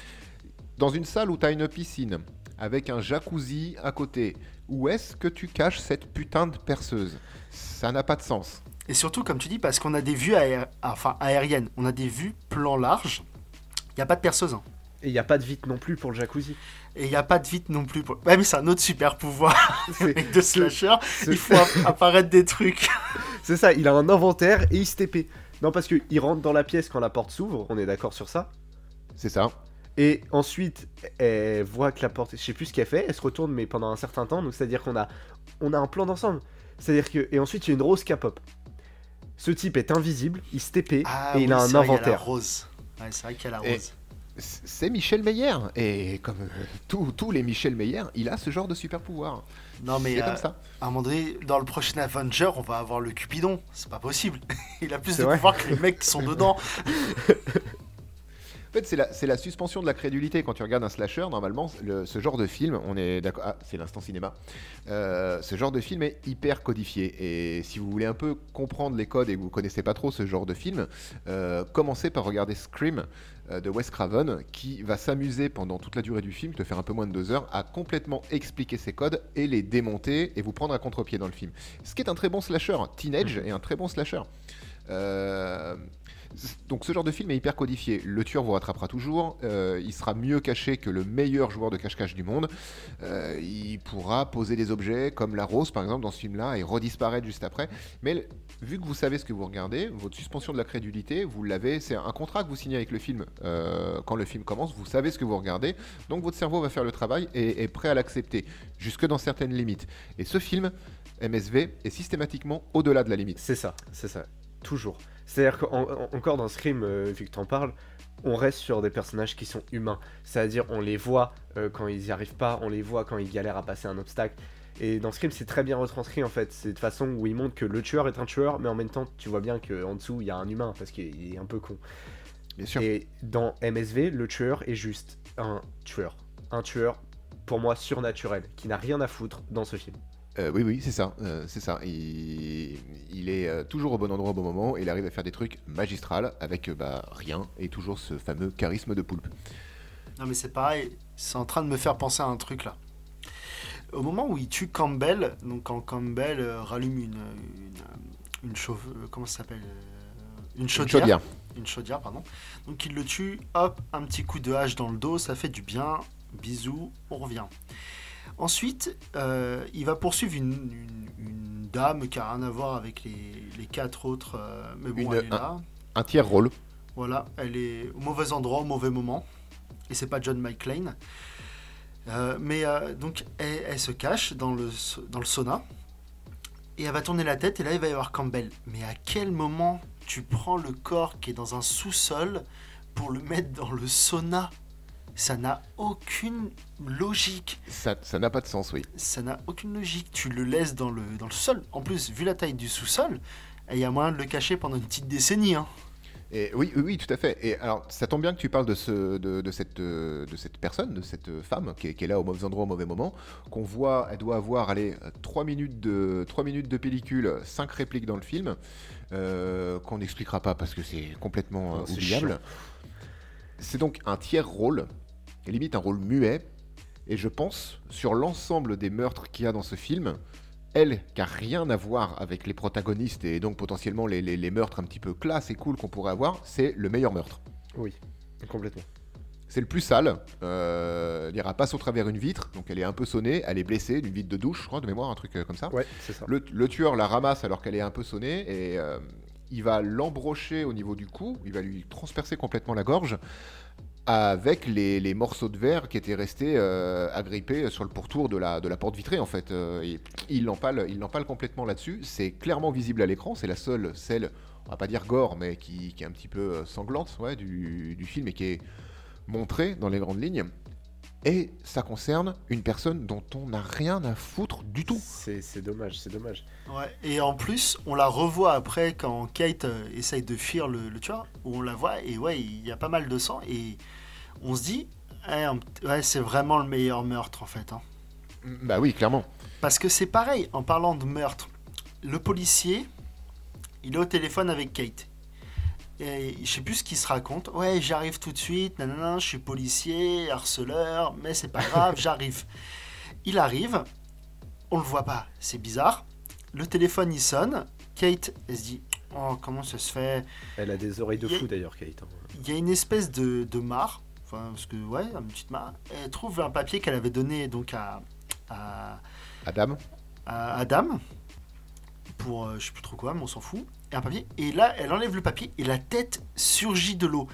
dans une salle où tu as une piscine, avec un jacuzzi à côté, où est-ce que tu caches cette putain de perceuse? Ça n'a pas de sens. Et surtout, comme tu dis, parce qu'on a des vues enfin, aériennes, on a des vues plan large, il n'y a pas de perceuse. Hein. Et il n'y a pas de vite non plus pour le jacuzzi. Et il n'y a pas de vite non plus pour. Ouais, mais c'est un autre super pouvoir de slasher. Il faut apparaître des trucs. c'est ça, il a un inventaire et il se TP. Non, parce qu'il rentre dans la pièce quand la porte s'ouvre, on est d'accord sur ça? C'est ça. Et ensuite, elle voit que la porte, je sais plus ce qu'elle fait, elle se retourne, mais pendant un certain temps, donc c'est-à-dire qu'on a, on a un plan d'ensemble. C'est-à-dire que, et ensuite, il y a une rose qui pop. Ce type est invisible, il se TP ah et il a un inventaire. rose. Ouais, c'est vrai qu'il a la rose. C'est Michel Meyer, et comme euh, tous les Michel Meyer, il a ce genre de super pouvoir. Non mais comme euh, ça. à un moment donné, dans le prochain Avenger, on va avoir le Cupidon. C'est pas possible. il a plus de pouvoir que les mecs qui sont dedans. En fait, c'est la, suspension de la crédulité. Quand tu regardes un slasher, normalement, ce genre de film, on est d'accord. Ah, c'est l'instant cinéma. Euh, ce genre de film est hyper codifié. Et si vous voulez un peu comprendre les codes et que vous connaissez pas trop ce genre de film, euh, commencez par regarder Scream euh, de Wes Craven, qui va s'amuser pendant toute la durée du film, te faire un peu moins de deux heures, à complètement expliquer ses codes et les démonter et vous prendre à contre-pied dans le film. Ce qui est un très bon slasher, Teenage est un très bon slasher. Euh, donc ce genre de film est hyper codifié. Le tueur vous rattrapera toujours. Euh, il sera mieux caché que le meilleur joueur de cache-cache du monde. Euh, il pourra poser des objets comme la rose par exemple dans ce film-là et redisparaître juste après. Mais vu que vous savez ce que vous regardez, votre suspension de la crédulité, vous l'avez. C'est un contrat que vous signez avec le film euh, quand le film commence. Vous savez ce que vous regardez. Donc votre cerveau va faire le travail et est prêt à l'accepter jusque dans certaines limites. Et ce film MSV est systématiquement au-delà de la limite. C'est ça, c'est ça, toujours. C'est-à-dire qu'encore dans Scream, euh, vu que tu en parles, on reste sur des personnages qui sont humains. C'est-à-dire on les voit euh, quand ils n'y arrivent pas, on les voit quand ils galèrent à passer un obstacle. Et dans Scream, c'est très bien retranscrit en fait. C'est de façon où il montre que le tueur est un tueur, mais en même temps, tu vois bien qu'en dessous, il y a un humain parce qu'il est un peu con. Bien sûr. Et dans MSV, le tueur est juste un tueur. Un tueur, pour moi, surnaturel, qui n'a rien à foutre dans ce film. Euh, oui, oui, c'est ça, euh, c'est ça. Il, il est euh, toujours au bon endroit au bon moment. Et il arrive à faire des trucs magistrales avec bah, rien et toujours ce fameux charisme de poulpe. Non, mais c'est pareil. C'est en train de me faire penser à un truc là. Au moment où il tue Campbell, donc quand Campbell rallume une une, une chauve, comment ça s'appelle une chaudière, une chaudière. Une chaudière, pardon. Donc il le tue, hop, un petit coup de hache dans le dos, ça fait du bien. Bisous, on revient. Ensuite, euh, il va poursuivre une, dame qui n'a rien à voir avec les, quatre autres. Euh, mais bon, elle est là. Un, tiers rôle. Voilà, elle est au mauvais endroit, au mauvais moment. Et c'est pas John McClane. Euh, mais donc, elle, se cache dans le, dans le sauna. Et elle va tourner la tête, et là, il va y avoir Campbell. Mais à quel moment tu prends le corps qui est dans un sous-sol pour le mettre dans le sauna? Ça n'a aucune logique. Ça n'a pas de sens, oui. Ça n'a aucune logique. Tu le laisses dans le, dans le sol. En plus, vu la taille du sous-sol, il y a moyen de le cacher pendant une petite décennie. Hein. Et oui, oui, tout à fait. Et alors, ça tombe bien que tu parles de, ce, de, cette, de cette personne, de cette femme qui est, là au mauvais endroit, au mauvais moment, qu'on voit, elle doit avoir, allez, 3 minutes de, 3 minutes de pellicule, 5 répliques dans le film, euh, qu'on n'expliquera pas parce que c'est complètement euh, oubliable. C'est donc un tiers rôle et limite un rôle muet. Et je pense, sur l'ensemble des meurtres qu'il y a dans ce film, elle, qui a rien à voir avec les protagonistes et donc potentiellement les, meurtres un petit peu classe et cool qu'on pourrait avoir, c'est le meilleur meurtre. Oui, complètement. C'est le plus sale. Euh, elle passe au travers une vitre, donc elle est un peu sonnée, elle est blessée d'une vitre de douche, je crois, de mémoire, un truc euh, comme ça. Ouais, c'est ça. Le, tueur la ramasse alors qu'elle est un peu sonnée et euh, il va l'embrocher au niveau du cou, il va lui transpercer complètement la gorge avec les, morceaux de verre qui étaient restés euh, agrippés sur le pourtour de la, de la porte vitrée en fait. Euh, il l'empale, il l'empale complètement là-dessus. C'est clairement visible à l'écran. C'est la seule, celle, on va pas dire gore, mais qui, est un petit peu euh, sanglante ouais, du, film et qui est montré dans les grandes lignes. Et ça concerne une personne dont on n'a rien à foutre du tout. C'est dommage, c'est dommage. Ouais, et en plus, on la revoit après quand Kate euh, essaye de fuir le, le, tueur, où on la voit, et ouais, il y a pas mal de sang, et on se dit, eh, ouais, c'est vraiment le meilleur meurtre en fait. Hein. Bah oui, clairement. Parce que c'est pareil, en parlant de meurtre, le policier, il est au téléphone avec Kate. Et je sais plus ce qu'il se raconte. Ouais, j'arrive tout de suite, nanana, je suis policier, harceleur, mais c'est pas grave, j'arrive. Il arrive, on le voit pas, c'est bizarre. Le téléphone il sonne, Kate elle se dit Oh, comment ça se fait? Elle a des oreilles de fou d'ailleurs, Kate. Hein. Il y a une espèce de, de mare, enfin, parce que, ouais, une petite mare. Elle trouve un papier qu'elle avait donné donc à. à Adam? À Adam, pour euh, je sais plus trop quoi, mais on s'en fout. Et un papier. Et là, elle enlève le papier et la tête surgit de l'eau.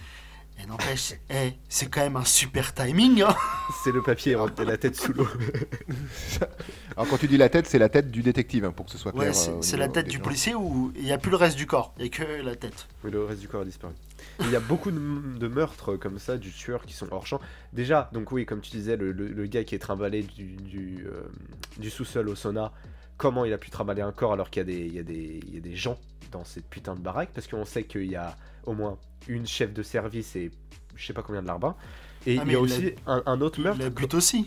Et n'empêche, eh, c'est quand même un super timing. Hein. c'est le papier, et la tête sous l'eau. Alors quand tu dis la tête, c'est la tête du détective, hein, pour que ce soit clair. Ouais, c'est euh, la tête du policier où il n'y a plus le reste du corps, il n'y a que la tête. Oui, le reste du corps a disparu. Il y a beaucoup de, meurtres comme ça du tueur qui sont hors champ. Déjà, donc oui, comme tu disais, le, gars qui est trimballé du, du, euh, du sous-sol au sauna, comment il a pu trimballer un corps alors qu'il y, y, a des gens dans cette putain de baraque Parce qu'on sait qu'il y a au moins une chef de service et je sais pas combien de larbins. Et ah, il y a aussi un, autre meurtre. Il la bute aussi.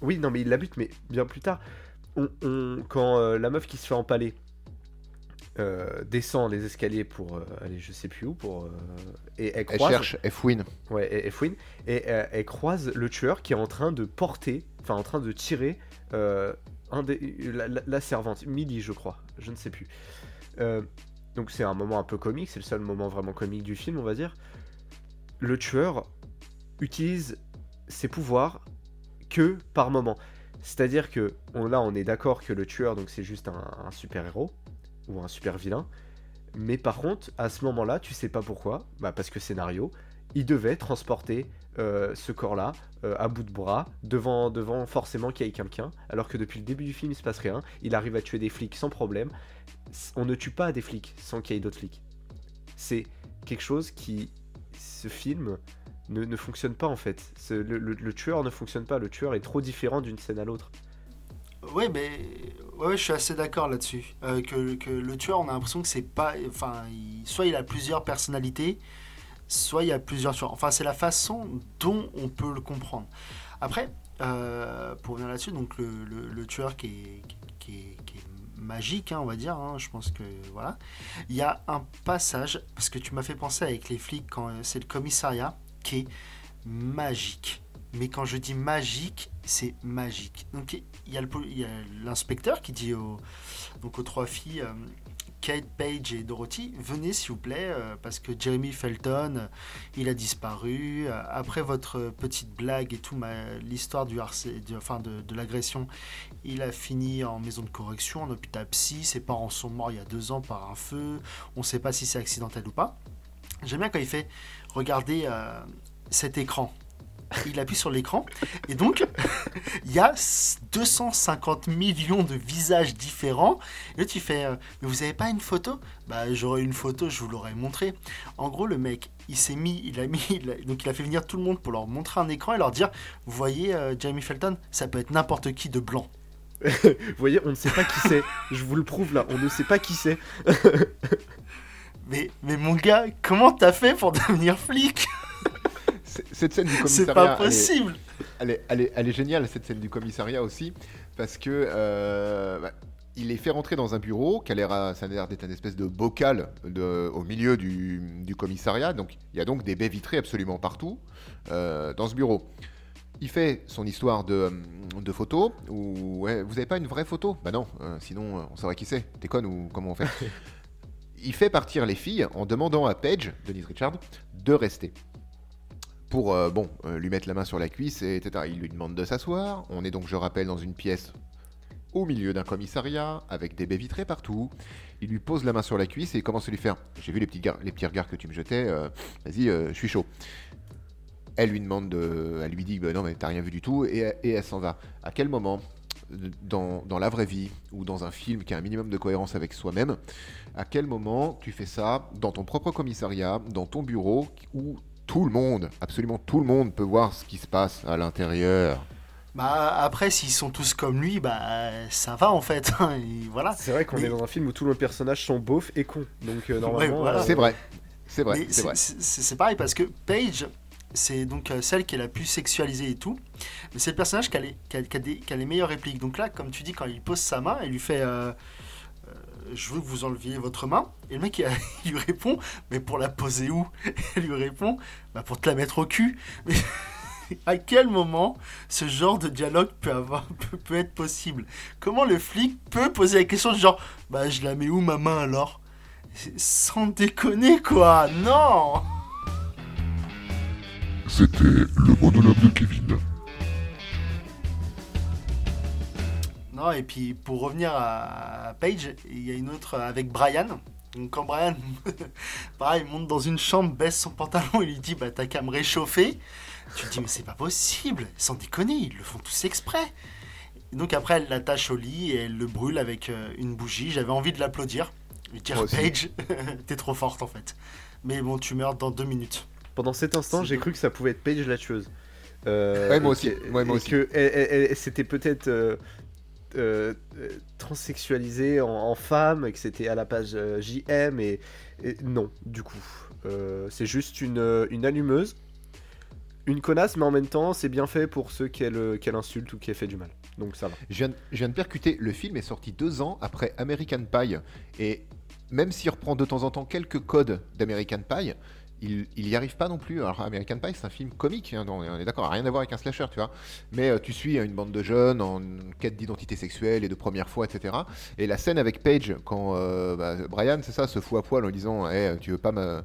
Oui, non, mais il la bute, mais bien plus tard. On, quand euh, la meuf qui se fait empaler euh, descend les escaliers pour euh, aller je sais plus où pour et elle, croise, cherche F-Win. Ouais, F-Win et elle croise le tueur qui est en train de porter, enfin en train de tirer un des, la, la, servante Millie je crois, je ne sais plus. Donc c'est un moment un peu comique, c'est le seul moment vraiment comique du film on va dire. Le tueur utilise ses pouvoirs que par moment. C'est-à-dire que là, on est d'accord que le tueur, donc c'est juste un, super héros ou un super vilain. Mais par contre, à ce moment-là, tu sais pas pourquoi, bah parce que scénario, il devait transporter euh, ce corps-là euh, à bout de bras devant, devant forcément qu'il y ait quelqu'un, alors que depuis le début du film il se passe rien. Il arrive à tuer des flics sans problème. On ne tue pas des flics sans qu'il y ait d'autres flics. C'est quelque chose qui, ce film, ne, fonctionne pas en fait. Le, tueur ne fonctionne pas, le tueur est trop différent d'une scène à l'autre. Oui, mais ouais, je suis assez d'accord là-dessus. Euh, que, que, le tueur, on a l'impression que c'est pas. Enfin, soit il a plusieurs personnalités, soit il y a plusieurs tueurs. Enfin, c'est la façon dont on peut le comprendre. Après, euh, pour venir là-dessus, donc le, tueur qui est, qui est, magique, hein, on va dire. Hein, je pense que voilà. Il y a un passage parce que tu m'as fait penser avec les flics quand c'est le commissariat qui est magique. Mais quand je dis magique, c'est magique. Donc il y a l'inspecteur qui dit aux, donc aux trois filles, euh, Kate, Page et Dorothy, venez s'il vous plaît, euh, parce que Jeremy Felton, euh, il a disparu. après votre petite blague et tout, l'histoire du, enfin de, de l'agression, il a fini en maison de correction, en hôpital psy. Ses parents sont morts il y a deux ans par un feu. On ne sait pas si c'est accidentel ou pas. J'aime bien quand il fait regardez euh, cet écran. Il appuie sur l'écran et donc il y a 250 millions de visages différents. Et là tu fais euh, mais vous avez pas une photo? Bah j'aurais une photo, je vous l'aurais montré. En gros le mec il s'est mis, il a mis, donc il a fait venir tout le monde pour leur montrer un écran et leur dire vous voyez euh, Jamie Felton, ça peut être n'importe qui de blanc. vous voyez, on ne sait pas qui c'est. Je vous le prouve là, on ne sait pas qui c'est. Mais, mais mon gars, comment t'as fait pour devenir flic? Cette scène du commissariat. C'est pas possible elle est, elle, est, elle, est, géniale, cette scène du commissariat aussi, parce que. Euh, bah, il est fait rentrer dans un bureau, qui a l'air, ça a l'air d'être une espèce de bocal de, au milieu du, du, commissariat. Donc, il y a donc des baies vitrées absolument partout euh, dans ce bureau. Il fait son histoire de, de photos. Où, ouais, vous avez pas une vraie photo? Bah non, euh, sinon on saurait qui c'est. T'es con ou comment on fait? Il fait partir les filles en demandant à Paige, Denise Richard, de rester. Pour, euh, bon, euh, lui mettre la main sur la cuisse, etc. Il lui demande de s'asseoir. On est donc, je rappelle, dans une pièce au milieu d'un commissariat, avec des baies vitrées partout. Il lui pose la main sur la cuisse et commence à lui faire J'ai vu les petits, les petits regards que tu me jetais, euh, vas-y, je suis chaud. Elle lui demande de. Elle lui dit bah Non, mais t'as rien vu du tout, et, et elle s'en va. À quel moment dans, dans, la vraie vie ou dans un film qui a un minimum de cohérence avec soi-même, à quel moment tu fais ça dans ton propre commissariat, dans ton bureau, où tout le monde, absolument tout le monde peut voir ce qui se passe à l'intérieur. Bah après, s'ils sont tous comme lui, bah ça va en fait. Hein, voilà. C'est vrai qu'on est dans un film où tous nos personnages sont beaufs et cons. Donc euh, normalement. Euh, c'est vrai. C'est vrai. C'est pareil parce que Paige, c'est donc euh, celle qui est la plus sexualisée et tout. Mais c'est le personnage qui a, les, qui, a, qui, a les meilleures répliques. Donc là, comme tu dis, quand il pose sa main, elle lui fait Je veux que vous enleviez votre main. Et le mec, lui répond Mais pour la poser où? Elle lui répond Bah pour te la mettre au cul. Mais à quel moment ce genre de dialogue peut, être possible? Comment le flic peut poser la question de genre Bah, je la mets où ma main alors? Sans déconner quoi Non C'était le monologue de Kevin. Non, et puis pour revenir à Paige, il y a une autre avec Brian. Donc quand Brian, pareil, monte dans une chambre, baisse son pantalon et lui dit Bah, t'as qu'à me réchauffer. Tu te dis, mais c'est pas possible, sans déconner, ils le font tous exprès. donc après, elle l'attache au lit et elle le brûle avec euh, une bougie. J'avais envie de l'applaudir. Lui dire, Paige, t'es trop forte en fait. Mais bon, tu meurs dans deux minutes. Pendant cet instant, j'ai cru que ça pouvait être Paige la tueuse. Euh, ouais, moi aussi. moi aussi. Que c'était peut-être euh, euh transsexualisé en, femme, et que c'était à la page JM, et, non, du coup. c'est juste une, une allumeuse une connasse, mais en même temps, c'est bien fait pour ceux qu'elle insulte ou qui fait du mal. Donc ça va. Je viens, de percuter, le film est sorti deux ans après American Pie. Et même s'il reprend de temps en temps quelques codes d'American Pie, il, il y arrive pas non plus. Alors American Pie, c'est un film comique, hein, on est d'accord, rien à voir avec un slasher, tu vois. Mais euh, tu suis une bande de jeunes en quête d'identité sexuelle et de première fois, etc. Et la scène avec Paige, quand euh, bah, Brian, c'est ça, se fout à poil en disant, hey, tu veux pas me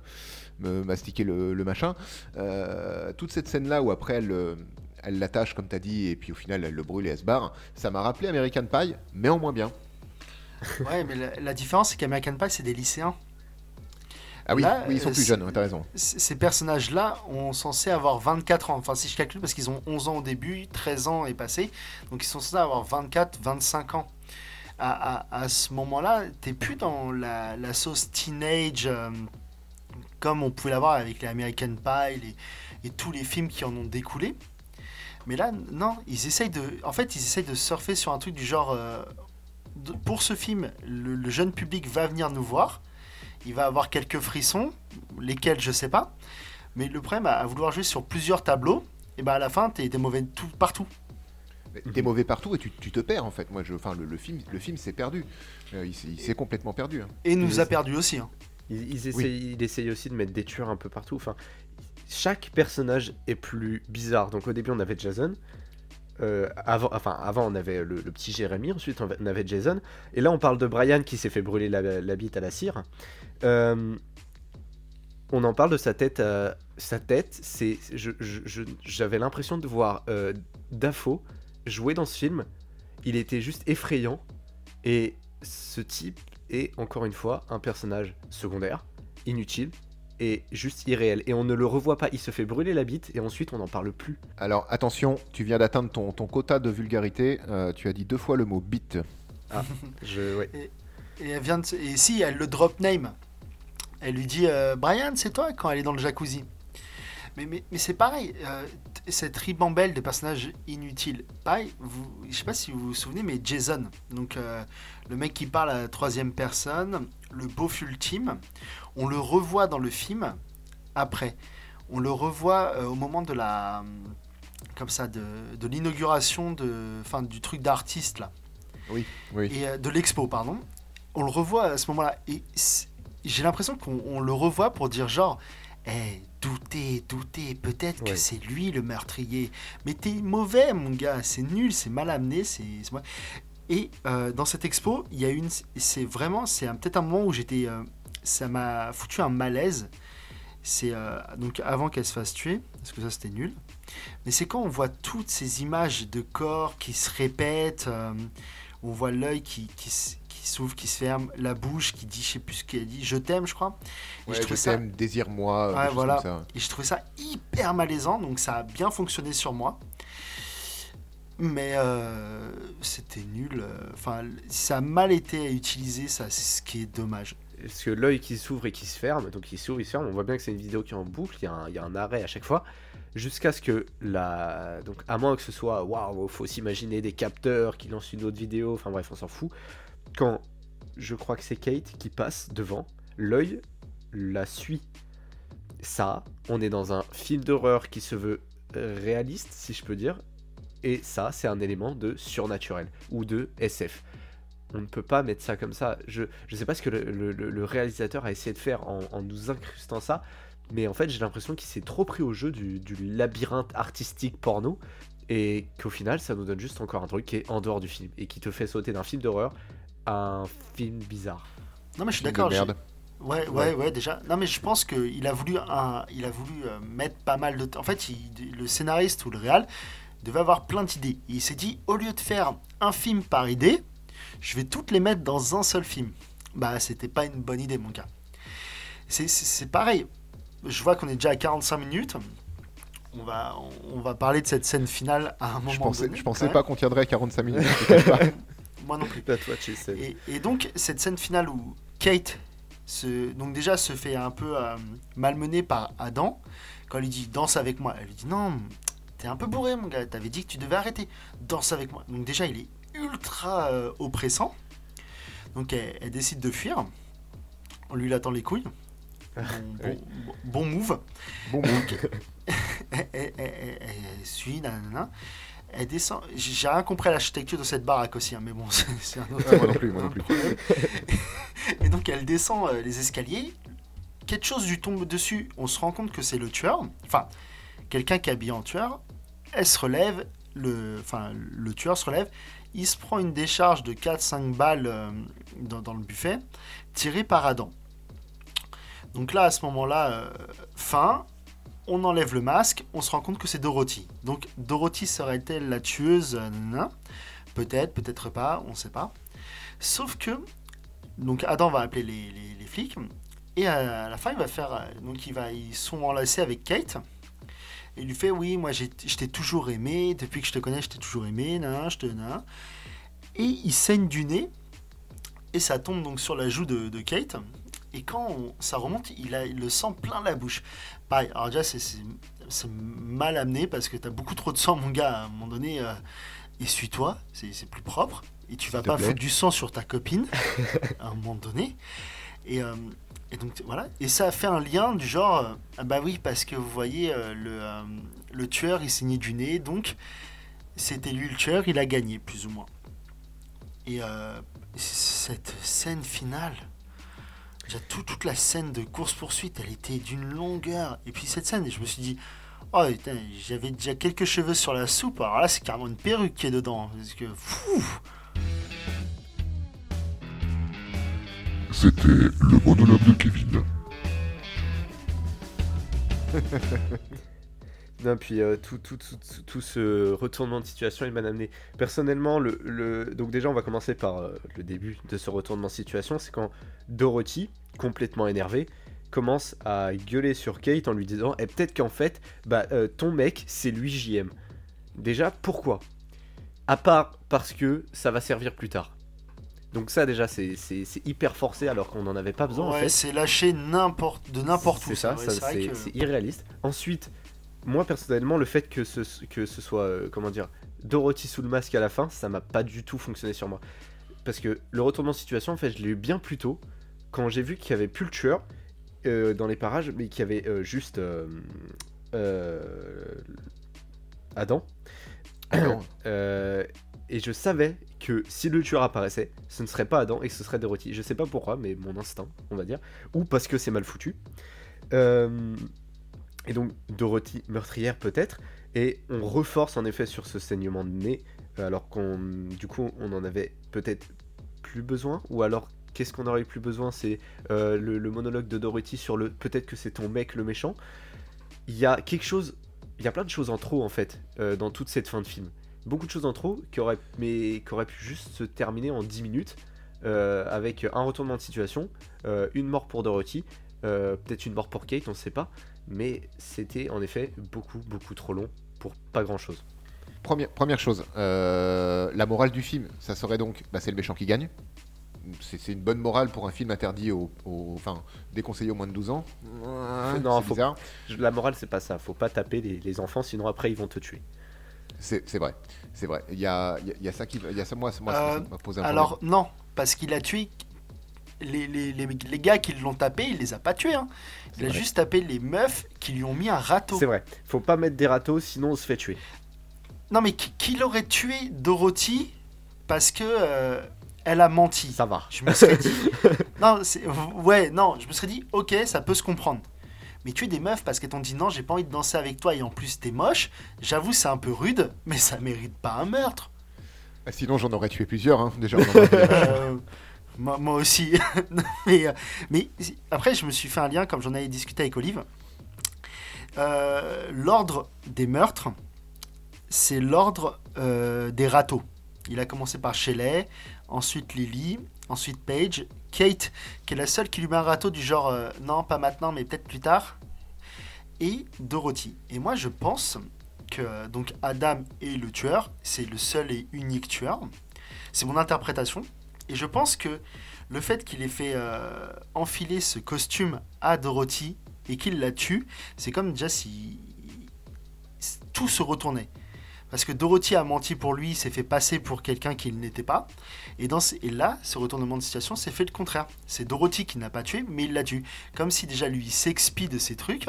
mastiquer le, machin? Euh, toute cette scène-là où après elle, l'attache, comme tu as dit, et puis au final elle le brûle et elle se barre, ça m'a rappelé American Pie, mais en moins bien. ouais, mais la, différence, c'est qu'American Pie, c'est des lycéens. Ah oui, oui ils sont plus jeunes, t'as raison. Ces personnages-là ont censé avoir 24 ans. Enfin, si je calcule, parce qu'ils ont 11 ans au début, 13 ans est passé. Donc, ils sont censés avoir 24, 25 ans. À, à, ce moment-là, t'es plus dans la, la sauce teenage. Euh, comme on pouvait l'avoir avec les American Pie et tous les films qui en ont découlé. Mais là, non, ils essayent de, en fait, ils essayent de surfer sur un truc du genre, euh, pour ce film, le, jeune public va venir nous voir, il va avoir quelques frissons, lesquels je sais pas, mais le problème à, vouloir jouer sur plusieurs tableaux, et ben à la fin, tu es mauvais tout, partout. T'es mauvais partout et tu, te perds en fait. Moi, je, enfin, le, film, le film s'est perdu. Euh, il s'est complètement perdu. Hein. Et nous a perdu aussi. Hein. Ils, essayent, aussi de mettre des tueurs un peu partout. Enfin, chaque personnage est plus bizarre. Donc au début, on avait Jason. Euh, avant, enfin, avant, on avait le, petit Jérémy. Ensuite, on avait Jason. Et là, on parle de Brian qui s'est fait brûler la, bite à la cire. Euh, on en parle de sa tête. sa tête, c'est, j'avais l'impression de voir euh, Dafoe jouer dans ce film. Il était juste effrayant. Et ce type, est encore une fois un personnage secondaire, inutile et juste irréel. Et on ne le revoit pas, il se fait brûler la bite et ensuite on n'en parle plus. Alors attention, tu viens d'atteindre ton, ton, quota de vulgarité, euh, tu as dit deux fois le mot bite. Ah, je, et, elle vient et si elle le drop name, elle lui dit euh, Brian, c'est toi quand elle est dans le jacuzzi. Mais, mais, mais c'est pareil, euh, cette ribambelle de personnages inutiles. Pareil, vous, je sais pas si vous vous souvenez, mais Jason, donc euh, le mec qui parle à la troisième personne, le beauf ultime, on le revoit dans le film après. On le revoit au moment de la. comme ça, de, de l'inauguration de, enfin, du truc d'artiste là. Oui, oui. Et de l'expo, pardon. On le revoit à ce moment-là. Et j'ai l'impression qu'on le revoit pour dire genre eh, doutez, doutez, peut-être que c'est lui le meurtrier. Mais t'es mauvais, mon gars, c'est nul, c'est mal amené, c'est. Et euh, dans cette expo, il y a une. C'est vraiment. C'est peut-être un moment où j'étais. Euh, ça m'a foutu un malaise. C'est euh, donc avant qu'elle se fasse tuer, parce que ça c'était nul. Mais c'est quand on voit toutes ces images de corps qui se répètent, on voit l'œil qui, qui, s'ouvre, qui se ferme, la bouche qui dit, je sais plus ce qu'elle dit, je t'aime, je crois. Et je, t'aime, désire-moi. Ouais, voilà. Et je trouvais ça hyper malaisant, donc ça a bien fonctionné sur moi. Mais euh, c'était nul. Enfin, ça a mal été utilisé, ça, c'est ce qui est dommage. parce que l'œil qui s'ouvre et qui se ferme, donc il s'ouvre, il se ferme, on voit bien que c'est une vidéo qui est en boucle, il y, a un, il y a un arrêt à chaque fois, jusqu'à ce que la. Donc, à moins que ce soit, waouh, faut s'imaginer des capteurs qui lancent une autre vidéo, enfin bref, on s'en fout. Quand je crois que c'est Kate qui passe devant, l'œil la suit. Ça, on est dans un film d'horreur qui se veut réaliste, si je peux dire, et ça, c'est un élément de surnaturel ou de SF. On ne peut pas mettre ça comme ça. Je ne sais pas ce que le, réalisateur a essayé de faire en, nous incrustant ça, mais en fait, j'ai l'impression qu'il s'est trop pris au jeu du, labyrinthe artistique porno et qu'au final, ça nous donne juste encore un truc qui est en dehors du film et qui te fait sauter d'un film d'horreur un film bizarre. Non, mais je suis d'accord. Ouais, ouais, ouais, déjà. Non, mais je pense qu'il a voulu, un, il a voulu euh, mettre pas mal de temps. En fait, le scénariste ou le réal devait avoir plein d'idées. il s'est dit, au lieu de faire un film par idée, je vais toutes les mettre dans un seul film. Bah, c'était pas une bonne idée, mon gars. C'est pareil. Je vois qu'on est déjà à 45 minutes. On va, on, va parler de cette scène finale à un moment je pensais, donné. Je pensais pas qu'on tiendrait 45 minutes. Moi non plus. Et, et, donc, cette scène finale où Kate, se, donc déjà, se fait un peu euh, malmener par Adam. Quand il lui dit danse avec moi, elle lui dit non, t'es un peu bourré, mon gars. T'avais dit que tu devais arrêter. Danse avec moi. Donc déjà, il est ultra euh, oppressant. Donc elle, décide de fuir. On lui attend les couilles. Bon, move. Bon move. elle, suit, Elle descend. J'ai rien compris à l'architecture de cette baraque aussi, hein, mais bon, c'est un autre. moi non plus, moi non plus. Et donc elle descend euh, les escaliers. Quelque chose lui tombe dessus. On se rend compte que c'est le tueur. Enfin, quelqu'un qui est habillé en tueur. Elle se relève. Le, enfin, le tueur se relève. Il se prend une décharge de 4-5 balles euh, dans, le buffet, tirée par Adam. Donc là, à ce moment-là, euh, fin, on enlève le masque, on se rend compte que c'est Dorothy. Donc Dorothy serait-elle la tueuse? Peut-être, peut-être pas, on ne sait pas. Sauf que, donc Adam va appeler les, flics, et à la fin, il va faire, donc il va, ils sont enlacés avec Kate. Et il lui fait Oui, moi je t'ai toujours aimé, depuis que je te connais, je t'ai toujours aimé, je te. Et il saigne du nez, et ça tombe donc sur la joue de, Kate. Et quand ça remonte, il, a, le sent plein la bouche. Pareil, alors déjà, c'est mal amené parce que t'as beaucoup trop de sang, mon gars. À un moment donné, euh, essuie-toi, c'est plus propre. Et tu vas pas foutre du sang sur ta copine, à un moment donné. Et. Euh, et donc voilà, et ça a fait un lien du genre, euh, ah bah oui, parce que vous voyez, euh, le, euh, le tueur il saignait du nez, donc c'était lui le tueur, il a gagné plus ou moins. Et cette scène finale, tout, toute la scène de course-poursuite, elle était d'une longueur. Et puis cette scène, je me suis dit, oh putain, j'avais déjà quelques cheveux sur la soupe, alors là c'est carrément une perruque qui est dedans. Parce que, fou C'était le monologue de Kevin. non, puis euh, tout, tout, tout, ce retournement de situation, il m'a amené. Personnellement, le, le, donc déjà, on va commencer par euh, le début de ce retournement de situation. C'est quand Dorothy, complètement énervée, commence à gueuler sur Kate en lui disant Et eh, peut-être qu'en fait, bah, euh, ton mec, c'est lui JM. Déjà, pourquoi? À part parce que ça va servir plus tard. Donc ça déjà c'est hyper forcé alors qu'on n'en avait pas besoin. Ouais, c'est lâché n'importe de n'importe où. C'est ça, c'est irréaliste. Ensuite, moi personnellement, le fait que ce, que ce soit, euh, comment dire, Dorothy sous le masque à la fin, ça m'a pas du tout fonctionné sur moi. Parce que le retournement de situation, en fait, je l'ai eu bien plus tôt, quand j'ai vu qu'il y avait plus le tueur euh, dans les parages, mais qu'il y avait euh, juste Adam. Adam. et je savais que si le tueur apparaissait, ce ne serait pas Adam et que ce serait Dorothy. Je sais pas pourquoi, mais mon instinct, on va dire. Ou parce que c'est mal foutu. Euh, et donc Dorothy meurtrière peut-être. Et on reforce en effet sur ce saignement de nez, alors qu'on, du coup, on en avait peut-être plus besoin. Ou alors, qu'est-ce qu'on aurait plus besoin? C'est euh, le, monologue de Dorothy sur le peut-être que c'est ton mec le méchant. Il y a quelque chose, il y a plein de choses en trop en fait euh, dans toute cette fin de film beaucoup de choses en trop, qui auraient, mais qui auraient pu juste se terminer en 10 minutes, euh, avec un retournement de situation, euh, une mort pour Dorothy, euh, peut-être une mort pour Kate, on ne sait pas, mais c'était en effet beaucoup, beaucoup trop long pour pas grand-chose. Première, première chose, la morale du film, ça serait donc, bah, c'est le méchant qui gagne. c'est une bonne morale pour un film interdit au, enfin déconseillé aux moins de 12 ans. non, faut, la morale c'est pas ça. Faut pas taper les, enfants, sinon après ils vont te tuer. C'est vrai, c'est vrai. Il y a, y a, ça qui, il y a ça moi, moi ça m'a posé un Alors non, parce qu'il a tué les, les, les, gars qui l'ont tapé, il les a pas tués. Hein. Il a juste tapé les meufs qui lui ont mis un râteau. C'est vrai. Faut pas mettre des râteaux, sinon on se fait tuer. Non, mais qui, l'aurait tué Dorothy parce que euh, elle a menti? Ça va. Je me serais dit. non, ouais, non, je me serais dit, ok, ça peut se comprendre. Mais tuer des meufs parce qu'elles t'ont dit non, j'ai pas envie de danser avec toi et en plus t'es moche, j'avoue, c'est un peu rude, mais ça mérite pas un meurtre. Ah, sinon, j'en aurais tué plusieurs, hein, déjà. Euh, moi, aussi. mais, euh, mais, après, je me suis fait un lien, comme j'en avais discuté avec Olive. l'ordre des meurtres, c'est l'ordre euh, des râteaux. Il a commencé par Shelley, ensuite Lily, ensuite Paige, Kate, qui est la seule qui lui met un râteau du genre euh, non, pas maintenant, mais peut-être plus tard, et Dorothy. Et moi, je pense que donc Adam est le tueur, c'est le seul et unique tueur. C'est mon interprétation. Et je pense que le fait qu'il ait fait euh, enfiler ce costume à Dorothy et qu'il la tue, c'est comme déjà si tout se retournait. Parce que Dorothy a menti pour lui, s'est fait passer pour quelqu'un qu'il n'était pas. Et, là, ce retournement de situation s'est fait le contraire. C'est Dorothy qui n'a pas tué, mais il l'a tué. Comme si déjà lui s'expie de ses trucs.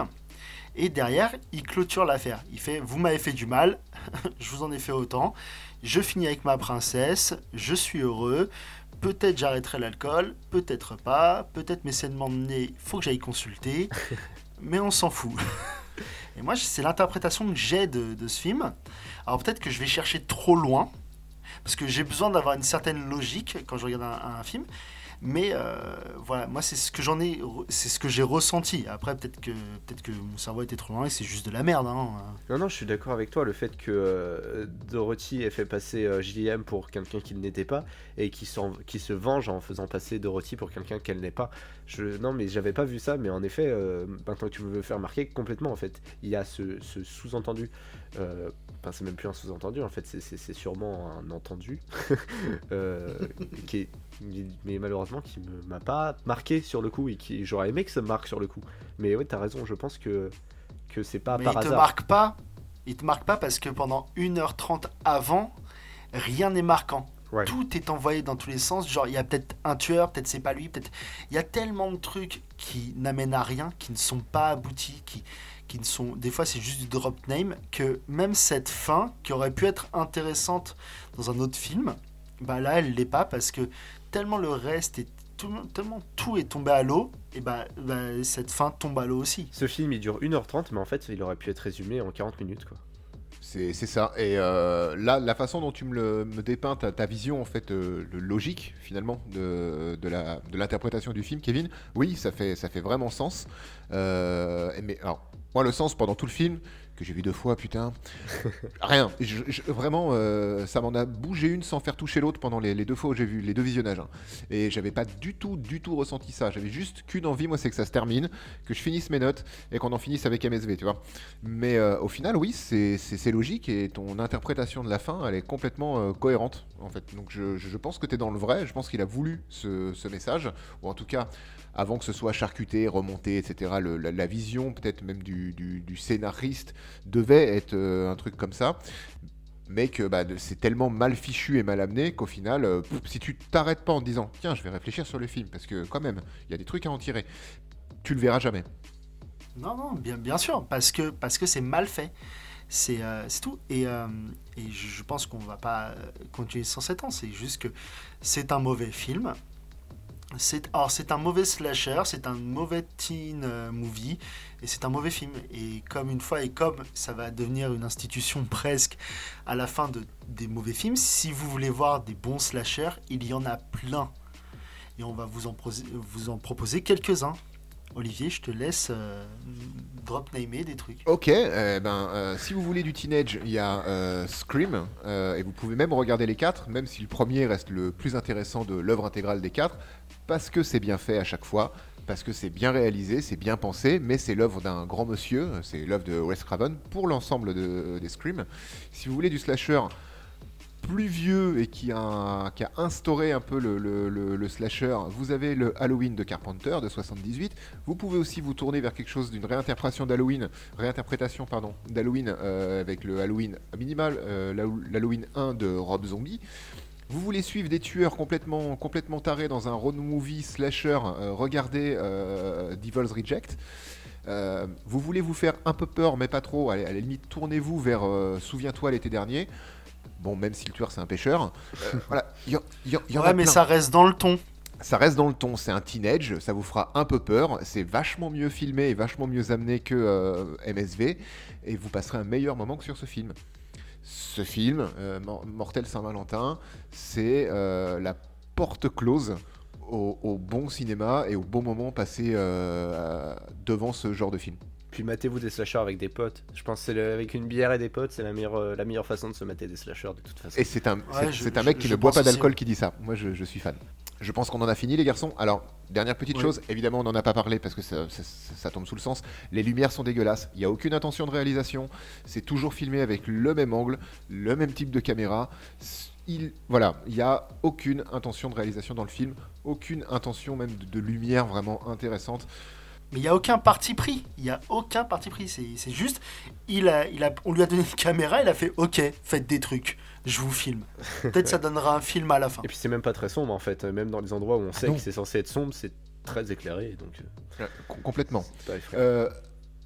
Et derrière, il clôture l'affaire. Il fait Vous m'avez fait du mal, je vous en ai fait autant. Je finis avec ma princesse, je suis heureux. Peut-être j'arrêterai l'alcool, peut-être pas. Peut-être mes saignements de nez, faut que j'aille consulter. mais on s'en fout. Et moi, c'est l'interprétation que j'ai de, ce film. Alors peut-être que je vais chercher trop loin, parce que j'ai besoin d'avoir une certaine logique quand je regarde un film. Mais euh, voilà, moi c'est ce que j'en ai, c'est ce que j'ai ressenti. Après peut-être que peut-être que mon cerveau était trop loin et c'est juste de la merde. Hein. Non non, je suis d'accord avec toi. Le fait que euh, Dorothy ait fait passer euh, JM pour quelqu'un qu'il n'était pas et qui, se venge en faisant passer Dorothy pour quelqu'un qu'elle n'est pas. Je, non mais j'avais pas vu ça, mais en effet, maintenant que tu me veux faire marquer complètement en fait, il y a ce, ce sous-entendu euh, enfin, c'est même plus un sous-entendu, en fait, c'est sûrement un entendu, euh, qui est, mais malheureusement qui m'a pas marqué sur le coup et qui j'aurais aimé que ça me marque sur le coup. Mais ouais, t'as raison, je pense que, que c'est pas mais par il hasard. Te marque pas, il te marque pas parce que pendant 1h30 avant, rien n'est marquant. Tout est envoyé dans tous les sens. Genre, il y a peut-être un tueur, peut-être c'est pas lui, peut-être. Il y a tellement de trucs qui n'amènent à rien, qui ne sont pas aboutis, qui, qui ne sont des fois c'est juste du drop name que même cette fin qui aurait pu être intéressante dans un autre film bah là elle l'est pas parce que tellement le reste est tellement tout est tombé à l'eau et bah, bah, cette fin tombe à l'eau aussi. Ce film il dure 1h30 mais en fait il aurait pu être résumé en 40 minutes quoi c'est ça. Et euh, là, la façon dont tu me, le, dépeins ta, vision en fait euh, logique finalement de, l'interprétation du film, Kevin, oui, ça fait, ça fait vraiment sens. Euh, mais alors, moi, le sens pendant tout le film, que j'ai vu deux fois, putain, rien. vraiment, euh, ça m'en a bougé une sans faire toucher l'autre pendant les, deux fois où j'ai vu les deux visionnages. Hein. Et j'avais pas du tout, du tout ressenti ça. J'avais juste qu'une envie, moi, c'est que ça se termine, que je finisse mes notes et qu'on en finisse avec MSV, tu vois. Mais euh, au final, oui, c'est logique et ton interprétation de la fin, elle est complètement euh, cohérente, en fait. Donc je, pense que tu es dans le vrai. Je pense qu'il a voulu ce, ce message, ou en tout cas avant que ce soit charcuté, remonté, etc. la, vision peut-être même du, scénariste devait être euh, un truc comme ça. Mais que bah, c'est tellement mal fichu et mal amené qu'au final, euh, si tu t'arrêtes pas en disant tiens, je vais réfléchir sur le film, parce que quand même, il y a des trucs à en tirer, tu le verras jamais. Non, non, bien, sûr, parce que parce que c'est mal fait. C'est euh, tout. Et, et, je pense qu'on va pas continuer sans cet ans. C'est juste que c'est un mauvais film. C'est c'est un mauvais slasher, c'est un mauvais teen euh, movie et c'est un mauvais film. Et comme une fois et comme ça va devenir une institution presque à la fin de, des mauvais films, si vous voulez voir des bons slashers, il y en a plein. Et on va vous en proposer quelques-uns. Olivier, je te laisse euh, drop namer des trucs. Ok, eh ben, euh, si vous voulez du teenage, il y a Scream, et vous pouvez même regarder les quatre, même si le premier reste le plus intéressant de l'œuvre intégrale des quatre parce que c'est bien fait à chaque fois, parce que c'est bien réalisé, c'est bien pensé, mais c'est l'œuvre d'un grand monsieur, c'est l'œuvre de Wes Craven pour l'ensemble de, des Scream. Si vous voulez du slasher, plus vieux et qui a, instauré un peu le, slasher, vous avez le Halloween de Carpenter de 78. Vous pouvez aussi vous tourner vers quelque chose d'une réinterprétation d'Halloween, réinterprétation d'Halloween euh, avec le Halloween minimal, euh, l'Halloween 1 de Rob Zombie. Vous voulez suivre des tueurs complètement, complètement tarés dans un road movie slasher, euh, regardez Devil's Reject. vous voulez vous faire un peu peur, mais pas trop. À la limite, tournez-vous vers Souviens-toi l'été dernier. Bon, même si le tueur c'est un pêcheur. Euh, voilà, y, ouais, mais ça reste dans le ton. Ça reste dans le ton, c'est un teenage, ça vous fera un peu peur, c'est vachement mieux filmé et vachement mieux amené que euh, MSV, et vous passerez un meilleur moment que sur ce film. Ce film, euh, Mortel Saint-Valentin, c'est la porte close au, bon cinéma et au bon moment passé devant ce genre de film. Puis matez-vous des slashers avec des potes. Je pense que avec une bière et des potes, c'est la meilleure, euh, la meilleure façon de se mater des slashers de toute façon. Et c'est un, c'est, un mec qui ne boit pas d'alcool qui dit ça. Moi, je, suis fan. Je pense qu'on en a fini, les garçons. Alors, dernière petite chose, évidemment, on n'en a pas parlé parce que ça, tombe sous le sens. Les lumières sont dégueulasses. Il n'y a aucune intention de réalisation. C'est toujours filmé avec le même angle, le même type de caméra. Il, voilà, il n'y a aucune intention de réalisation dans le film, aucune intention même de lumière vraiment intéressante. Mais il n'y a aucun parti pris. Il n'y a aucun parti pris. C'est juste, il a, il a, on lui a donné une caméra, il a fait OK, faites des trucs, je vous filme. Peut-être ça donnera un film à la fin. Et puis c'est même pas très sombre en fait. Même dans les endroits où on sait que c'est censé être sombre, c'est très éclairé. Donc... Euh, complètement. Euh,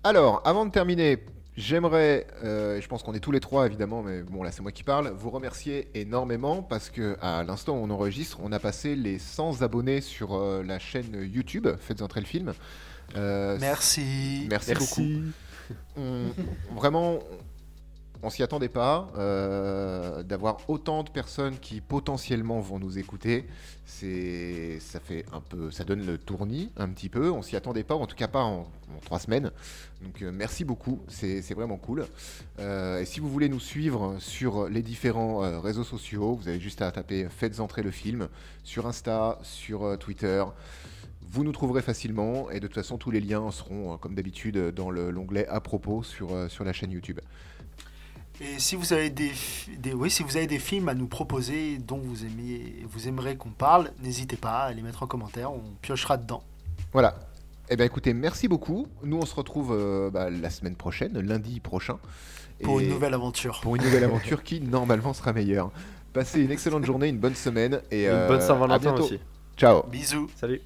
alors, avant de terminer, J'aimerais, euh, je pense qu'on est tous les trois évidemment, mais bon là c'est moi qui parle, vous remercier énormément parce que à l'instant où on enregistre, on a passé les 100 abonnés sur la chaîne YouTube Faites entrer le film. Euh, merci. merci. beaucoup. vraiment, on s'y attendait pas euh, d'avoir autant de personnes qui potentiellement vont nous écouter. C'est, ça fait un peu, ça donne le tournis un petit peu. On s'y attendait pas, en tout cas pas en, trois semaines. Donc euh, merci beaucoup, c'est, vraiment cool. et si vous voulez nous suivre sur les différents réseaux sociaux, vous avez juste à taper Faites entrer le film sur Insta, sur Twitter. Vous nous trouverez facilement et de toute façon tous les liens seront euh, comme d'habitude dans l'onglet à propos sur, euh, sur la chaîne YouTube. Et si vous avez des, des, oui, si vous avez des films à nous proposer dont vous, aimez, vous aimerez qu'on parle, n'hésitez pas à les mettre en commentaire, on piochera dedans. Voilà. Eh bien écoutez, merci beaucoup. Nous on se retrouve euh, bah, la semaine prochaine, lundi prochain. Pour une nouvelle aventure. Pour une nouvelle aventure qui normalement sera meilleure. Passez une excellente journée, une bonne semaine et une bonne Saint-Valentin aussi. Ciao. Bisous. Salut.